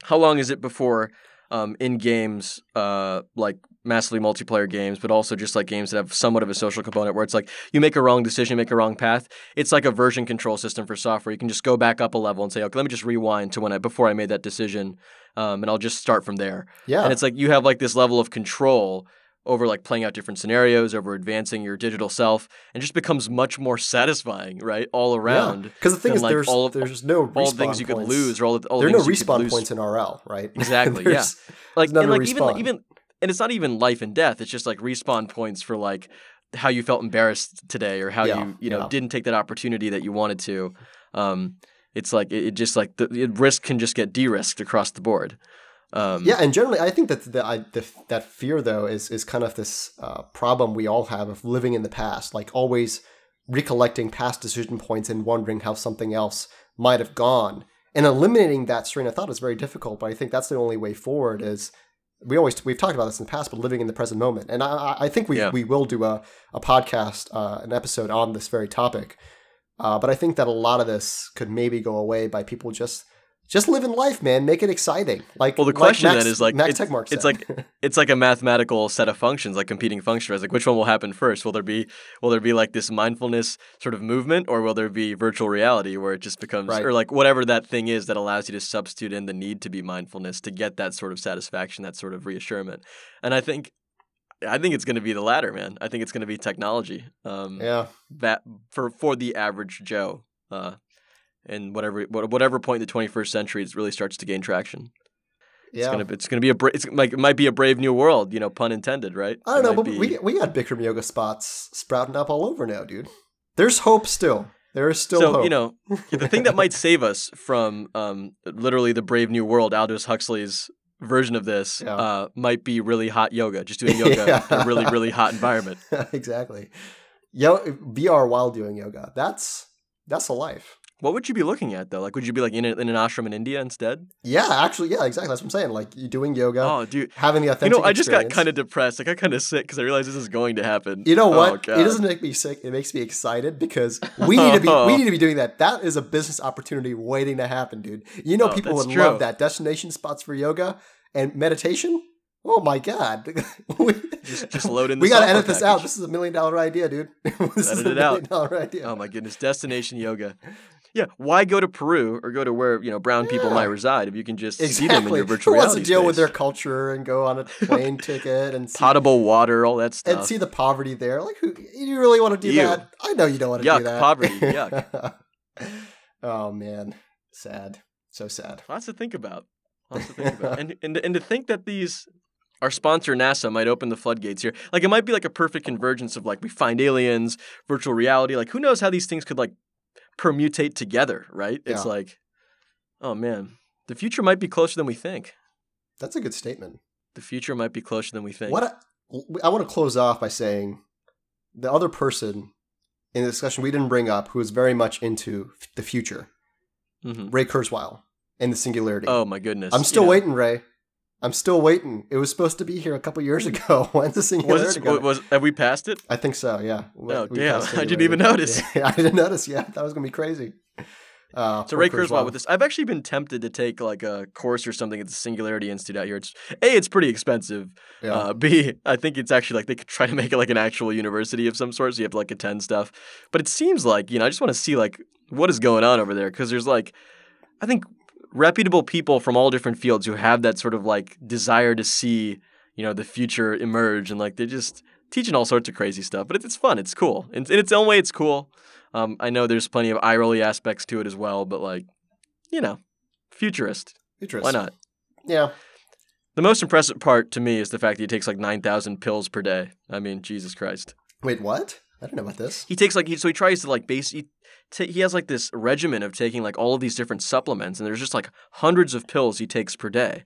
how long is it before um, in games uh, like massively multiplayer games, but also just like games that have somewhat of a social component where it's like you make a wrong decision, make a wrong path. It's like a version control system for software. You can just go back up a level and say, okay, let me just rewind to when I before I made that decision, um, and I'll just start from there. Yeah, And it's like you have like this level of control over like playing out different scenarios, over advancing your digital self, and just becomes much more satisfying, right? All around. Because the thing is, like, there's all of- there's no All respawn the things you could points. lose, or all, the- all there the are no things you could respawn points in RL, right? (laughs) Exactly, yeah. Like and like even like even and it's not even life and death. It's just like respawn points for like how you felt embarrassed today or how Yeah, you you know yeah. didn't take that opportunity that you wanted to. Um, it's like it, it just like the it, risk can just get de-risked across the board. Um, Yeah, and generally, I think that the, I, the that fear though is is kind of this uh, problem we all have of living in the past, like always recollecting past decision points and wondering how something else might have gone. And eliminating that strain of thought is very difficult, but I think that's the only way forward. Is we always we've talked about this in the past, but living in the present moment. And I, I- think we Yeah. we will do a a podcast, uh, an episode on this very topic. Uh, but I think that a lot of this could maybe go away by people just just living life, man. Make it exciting. Like Well, the like question Max, then is like Max it's, it's like it's like a mathematical set of functions, like competing functions. Like which one will happen first? Will there be will there be like this mindfulness sort of movement, or will there be virtual reality where it just becomes Right. or like whatever that thing is that allows you to substitute in the need to be mindfulness to get that sort of satisfaction, that sort of reassurance. And I think I think it's going to be the latter, man. I think it's going to be technology. Um, yeah. that for for the average Joe. Uh, and whatever whatever point in the 21st century it really starts to gain traction. It's Yeah. gonna be, it's gonna be a bra- it's like it might be a brave new world, you know, pun intended, right? I don't It know, but be- we we got Bikram yoga spots sprouting up all over now, dude. There's hope still. There is still so hope. you know the thing that might save us from um, literally the brave new world, Aldous Huxley's version of this, Yeah. uh, might be really hot yoga, just doing yoga (laughs) in a really really hot environment. (laughs) exactly. Yo, VR while doing yoga. That's that's a life. What would you be looking at though? Like, would you be like in, a, in an ashram in India instead? Yeah, actually, yeah, exactly. That's what I'm saying. Like you doing yoga, Oh, dude. having the authentic. You know, I just got kind of depressed. I got kind of sick because I realized this is going to happen. You know Oh, what? God. it doesn't make me sick. It makes me excited because we need to be we (laughs) need to be doing that. That is a business opportunity waiting to happen, dude. You know, Oh, people would true. love that destination spots for yoga and meditation. Oh my god, (laughs) we, Just, just load in. The we got to software edit this out. This is a million dollar idea, dude. (laughs) this is Edit a it out. million dollar idea. Oh my goodness, destination yoga. Yeah, why go to Peru or go to where you know brown people Yeah. might reside if you can just see exactly. them in your (laughs) virtual Who wants to deal with their culture and go on a (laughs) plane ticket and see, potable water, all that stuff. and see the poverty there? Like, who you really want to do You. that? I know you don't want to Yuck, do that. poverty, yuck. (laughs) oh man, sad. So sad. Lots to think about. Lots to think about. And, and and to think that these our sponsor NASA might open the floodgates here. Like it might be like a perfect convergence of like we find aliens, virtual reality. Like who knows how these things could like permutate together, right? It's like, oh man, the future might be closer than we think. That's a good statement. The future might be closer than we think. What I, I want to close off by saying the other person in the discussion we didn't bring up who is very much into f- the future, Mhm. Ray Kurzweil and the singularity. Oh my goodness! I'm still know, waiting, Ray. I'm still waiting. It was supposed to be here a couple years ago. (laughs) When's the Was, singularity? it, was have we passed it? I think so. Yeah. Oh, we damn. (laughs) I didn't even notice. (laughs) Yeah, I didn't notice. Yeah, that was gonna be crazy. Uh, So Ray Kurzweil with this, I've actually been tempted to take like a course or something at the Singularity Institute out here. It's a, it's pretty expensive. Yeah. Uh, B, I think it's actually like they could try to make it like an actual university of some sort, so you have to like attend stuff. But it seems like you know I just want to see like what is going on over there because there's like I think reputable people from all different fields who have that sort of like desire to see you know the future emerge and like they're just teaching all sorts of crazy stuff. But it's, it's fun. It's cool. In, in its own way, it's cool. Um, I know there's plenty of eye rolly aspects to it as well, but like you know, futurist. Futurist. Why not? Yeah. The most impressive part to me is the fact that he takes like 9,000 pills per day. I mean, Jesus Christ. Wait, what? I don't know about this. He takes like, he, so he tries to like base, he, he has like this regimen of taking like all of these different supplements, and there's just like hundreds of pills he takes per day.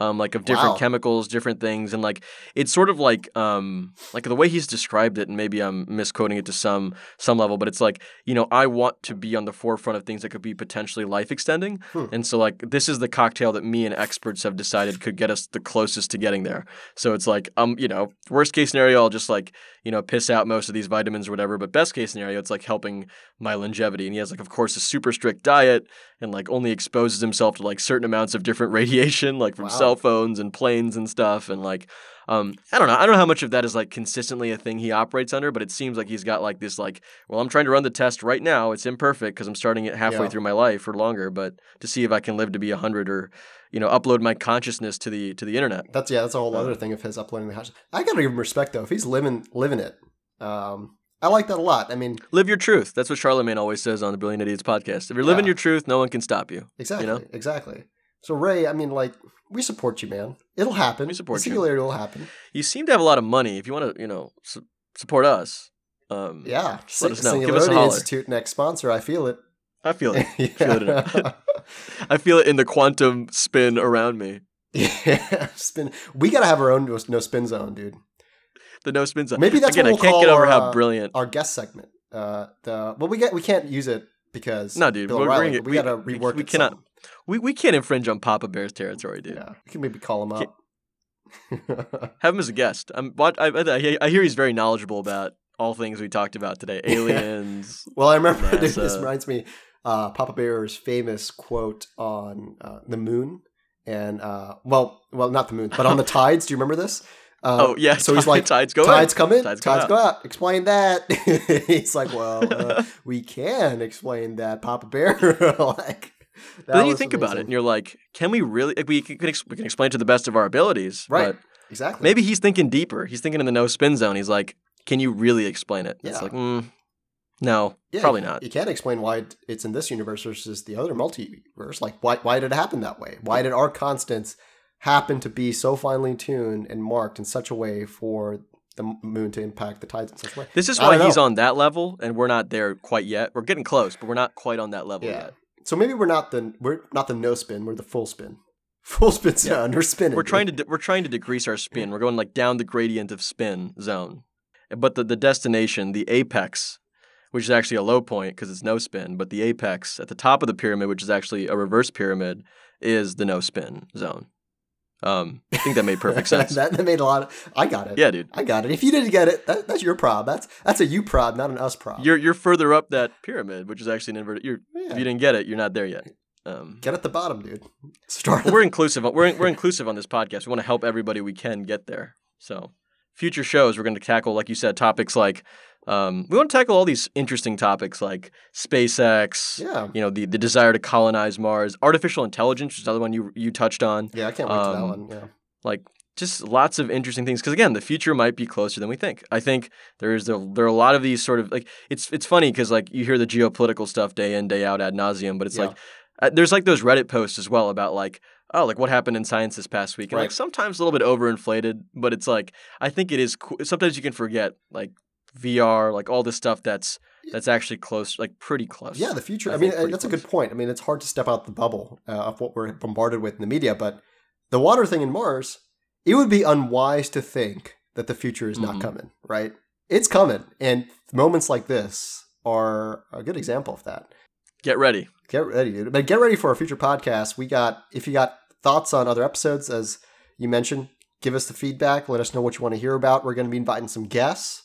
Um, like of different Wow. chemicals, different things, and like it's sort of like um like the way he's described it, and maybe I'm misquoting it to some some level, but it's like you know I want to be on the forefront of things that could be potentially life extending, Hmm. and so like this is the cocktail that me and experts have decided could get us the closest to getting there. So it's like um you know worst case scenario I'll just like you know piss out most of these vitamins or whatever, but best case scenario it's like helping my longevity, and he has like of course a super strict diet and like only exposes himself to like certain amounts of different (laughs) radiation like from Wow. Cell phones and planes and stuff and like um I don't know I don't know how much of that is like consistently a thing he operates under but it seems like he's got like this like well I'm trying to run the test right now it's imperfect because I'm starting it halfway Yeah. through my life or longer but to see if I can live to be a 100 or you know upload my consciousness to the to the internet That's yeah. That's a whole other thing of his uploading the hash. I gotta give him respect though. If he's living living it, um, I like that a lot. I mean, live your truth that's what Charlemagne always says on the Brilliant Idiots podcast if you're living Yeah. your truth no one can stop you exactly, You know? exactly. So Ray, I mean, like, we support you, man. It'll happen. We support you. singularity will happen. you seem to have a lot of money if you want to you know su- support us um Yeah. Just let us know. Give us a holler. Institute next sponsor. I feel it. I feel it (laughs) feel it. (laughs) I feel it in the quantum spin around me. (laughs) yeah. Spin. We gotta have our own no, spin zone, dude. The no spin zone. Maybe that's Again, what I we'll can't call get over our, how uh, brilliant. Our guest segment. Uh, the well, we get we can't use it because No, dude, Bill we're O'Reilly, it- we, we- gotta we- rework we it cannot-. We we can't infringe on Papa Bear's territory, dude. Yeah, we can maybe call him up. (laughs) Have him as a guest. I'm. I, I, I hear he's very knowledgeable about all things we talked about today. (laughs) Aliens. well, I remember (laughs) dude, this reminds me uh, Papa Bear's famous quote on uh, the moon and uh, well, well, not the moon, but on the tides. Do you remember this? Uh, oh yeah. So he's like, tides go tides in. come in, Tides tides, go go, out. Explain that. he's like, well, uh, we can explain that, Papa Bear. like, (laughs) But then you think about it, and you're like, can we really? Like, we can we can explain to the best of our abilities, right? But exactly. maybe he's thinking deeper. He's thinking in the no spin zone. He's like, can you really explain it? It's like, mm, no, Yeah, probably not. You can't explain why it's in this universe versus the other multiverse. Like, why why did it happen that way? Why did our constants happen to be so finely tuned and marked in such a way for the moon to impact the tides in such a way? This is why he's on that level, and we're not there quite yet. We're getting close, but we're not quite on that level Yeah. yet. So maybe we're not the we're not the no spin. We're the full spin. (laughs) Full spin zone. We're spinning. We're trying to de- we're trying to decrease our spin. We're going like down the gradient of spin zone, but the the destination, the apex, which is actually a low point because it's no spin, but the apex at the top of the pyramid, which is actually a reverse pyramid, is the no spin zone. Um, I think that made perfect (laughs) sense. that, that made a lot of. I got it. yeah, dude. I got it. If you didn't get it, that, that's your problem. That's that's a you problem, not an us problem. You're you're further up that pyramid, which is actually an inverted. You're, Yeah. If you didn't get it, you're not there yet. Um, Get at the bottom, dude. Start. we're (laughs) inclusive. We're we're inclusive on this podcast. We want to help everybody we can get there. So, future shows we're going to tackle, like you said, topics like um, we want to tackle all these interesting topics like SpaceX. yeah. You know, the the desire to colonize Mars, artificial intelligence, which is another one you you touched on. Yeah, I can't wait for that Um, one. Yeah. Like just lots of interesting things because again, the future might be closer than we think. I think there's a, there are a lot of these sort of like it's it's funny because like you hear the geopolitical stuff day in day out ad nauseum, but it's Yeah. like uh, there's like those Reddit posts as well about like oh like what happened in science this past week and like sometimes a little bit overinflated, but it's like I think it is sometimes you can forget like VR like all this stuff that's that's actually close like pretty close. Yeah, the future. I I, mean, pretty that's a good point. I mean, it's hard to step out the bubble uh, of what we're bombarded with in the media, but the water thing in Mars, it would be unwise to think that the future is not Mhm. coming, right? It's coming. And moments like this are a good example of that. Get ready. Get ready, dude. But get ready for our future podcast. We got, if you got thoughts on other episodes, as you mentioned, give us the feedback. Let us know what you want to hear about. We're going to be inviting some guests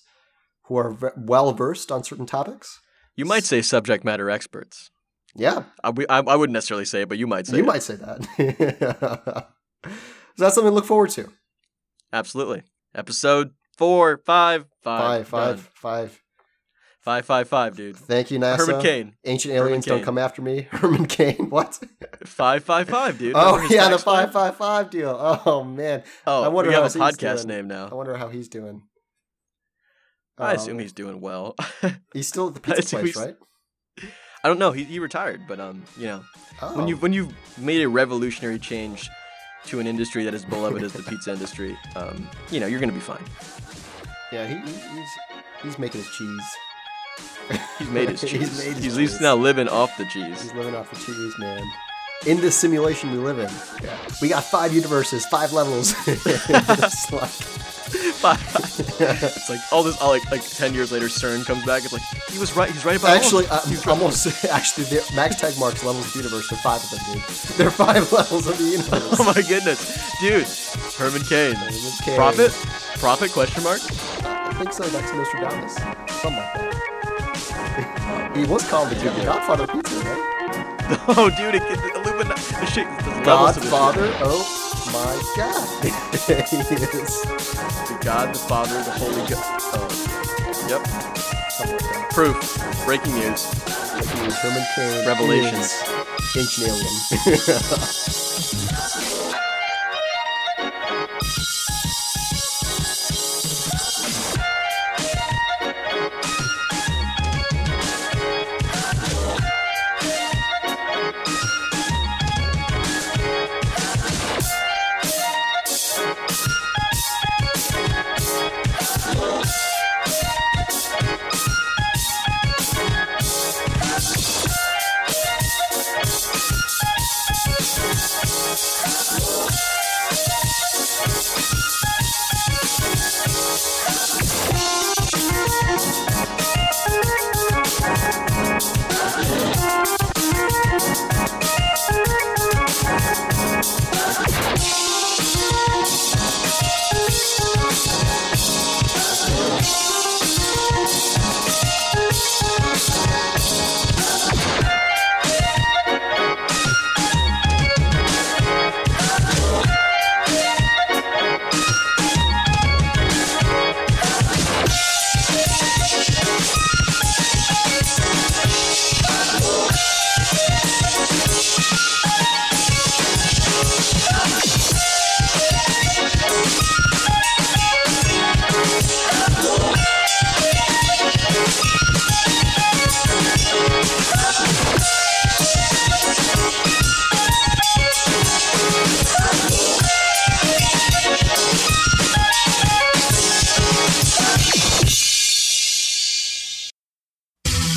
who are ve- well versed on certain topics. You might say subject matter experts. Yeah, I, we- I, I wouldn't necessarily say it, but you might say you it. might say that. (laughs) Is that. something to look forward to. Absolutely. Episode four, five, Five, five, five, five. five, five, five, dude. Thank you, NASA. Herman Cain. Ancient Herman aliens don't come after me. (laughs) Herman Cain. What? Five, five, five, dude. (laughs) oh yeah, the five five five deal. Oh man, Oh, I wonder we have how a podcast name now. I wonder how he's doing. I Um, assume he's doing well. (laughs) he's still at the pizza place, right? I don't know. He, he retired, but um, you know, Oh. when you when you've made a revolutionary change to an industry that is beloved as the (laughs) pizza industry, um, you know, you're gonna be fine. yeah, he, he- he's he's making his cheese. (laughs) He's made his cheese. he's made his He's cheese. now living off the cheese. He's living off the cheese, man. In this simulation we live in, yeah. we got five universes, five levels. it's like, Five. (laughs) it's like all this. All like like ten years later, CERN comes back. It's like he was right. He's right about actually, it. uh, He's right. almost actually, the Max Tegmark's levels of the universe. Are five of them, dude. There are five (laughs) levels of the universe. Oh my goodness, dude! Herman Cain. Herman Cain. Prophet? Prophet? Question mark? I think so. Next to Nostradamus, something like (laughs) that. he was called the, the Godfather of Pizza, right? Oh, dude! It, it, Illuminati. The shit. The this. Godfather. Oh my God, he is. The God, the Father, the Holy Ghost. Oh. Yep. Something like that. Proof. Breaking news. Is Herman Revelations. Ancient alien. (laughs)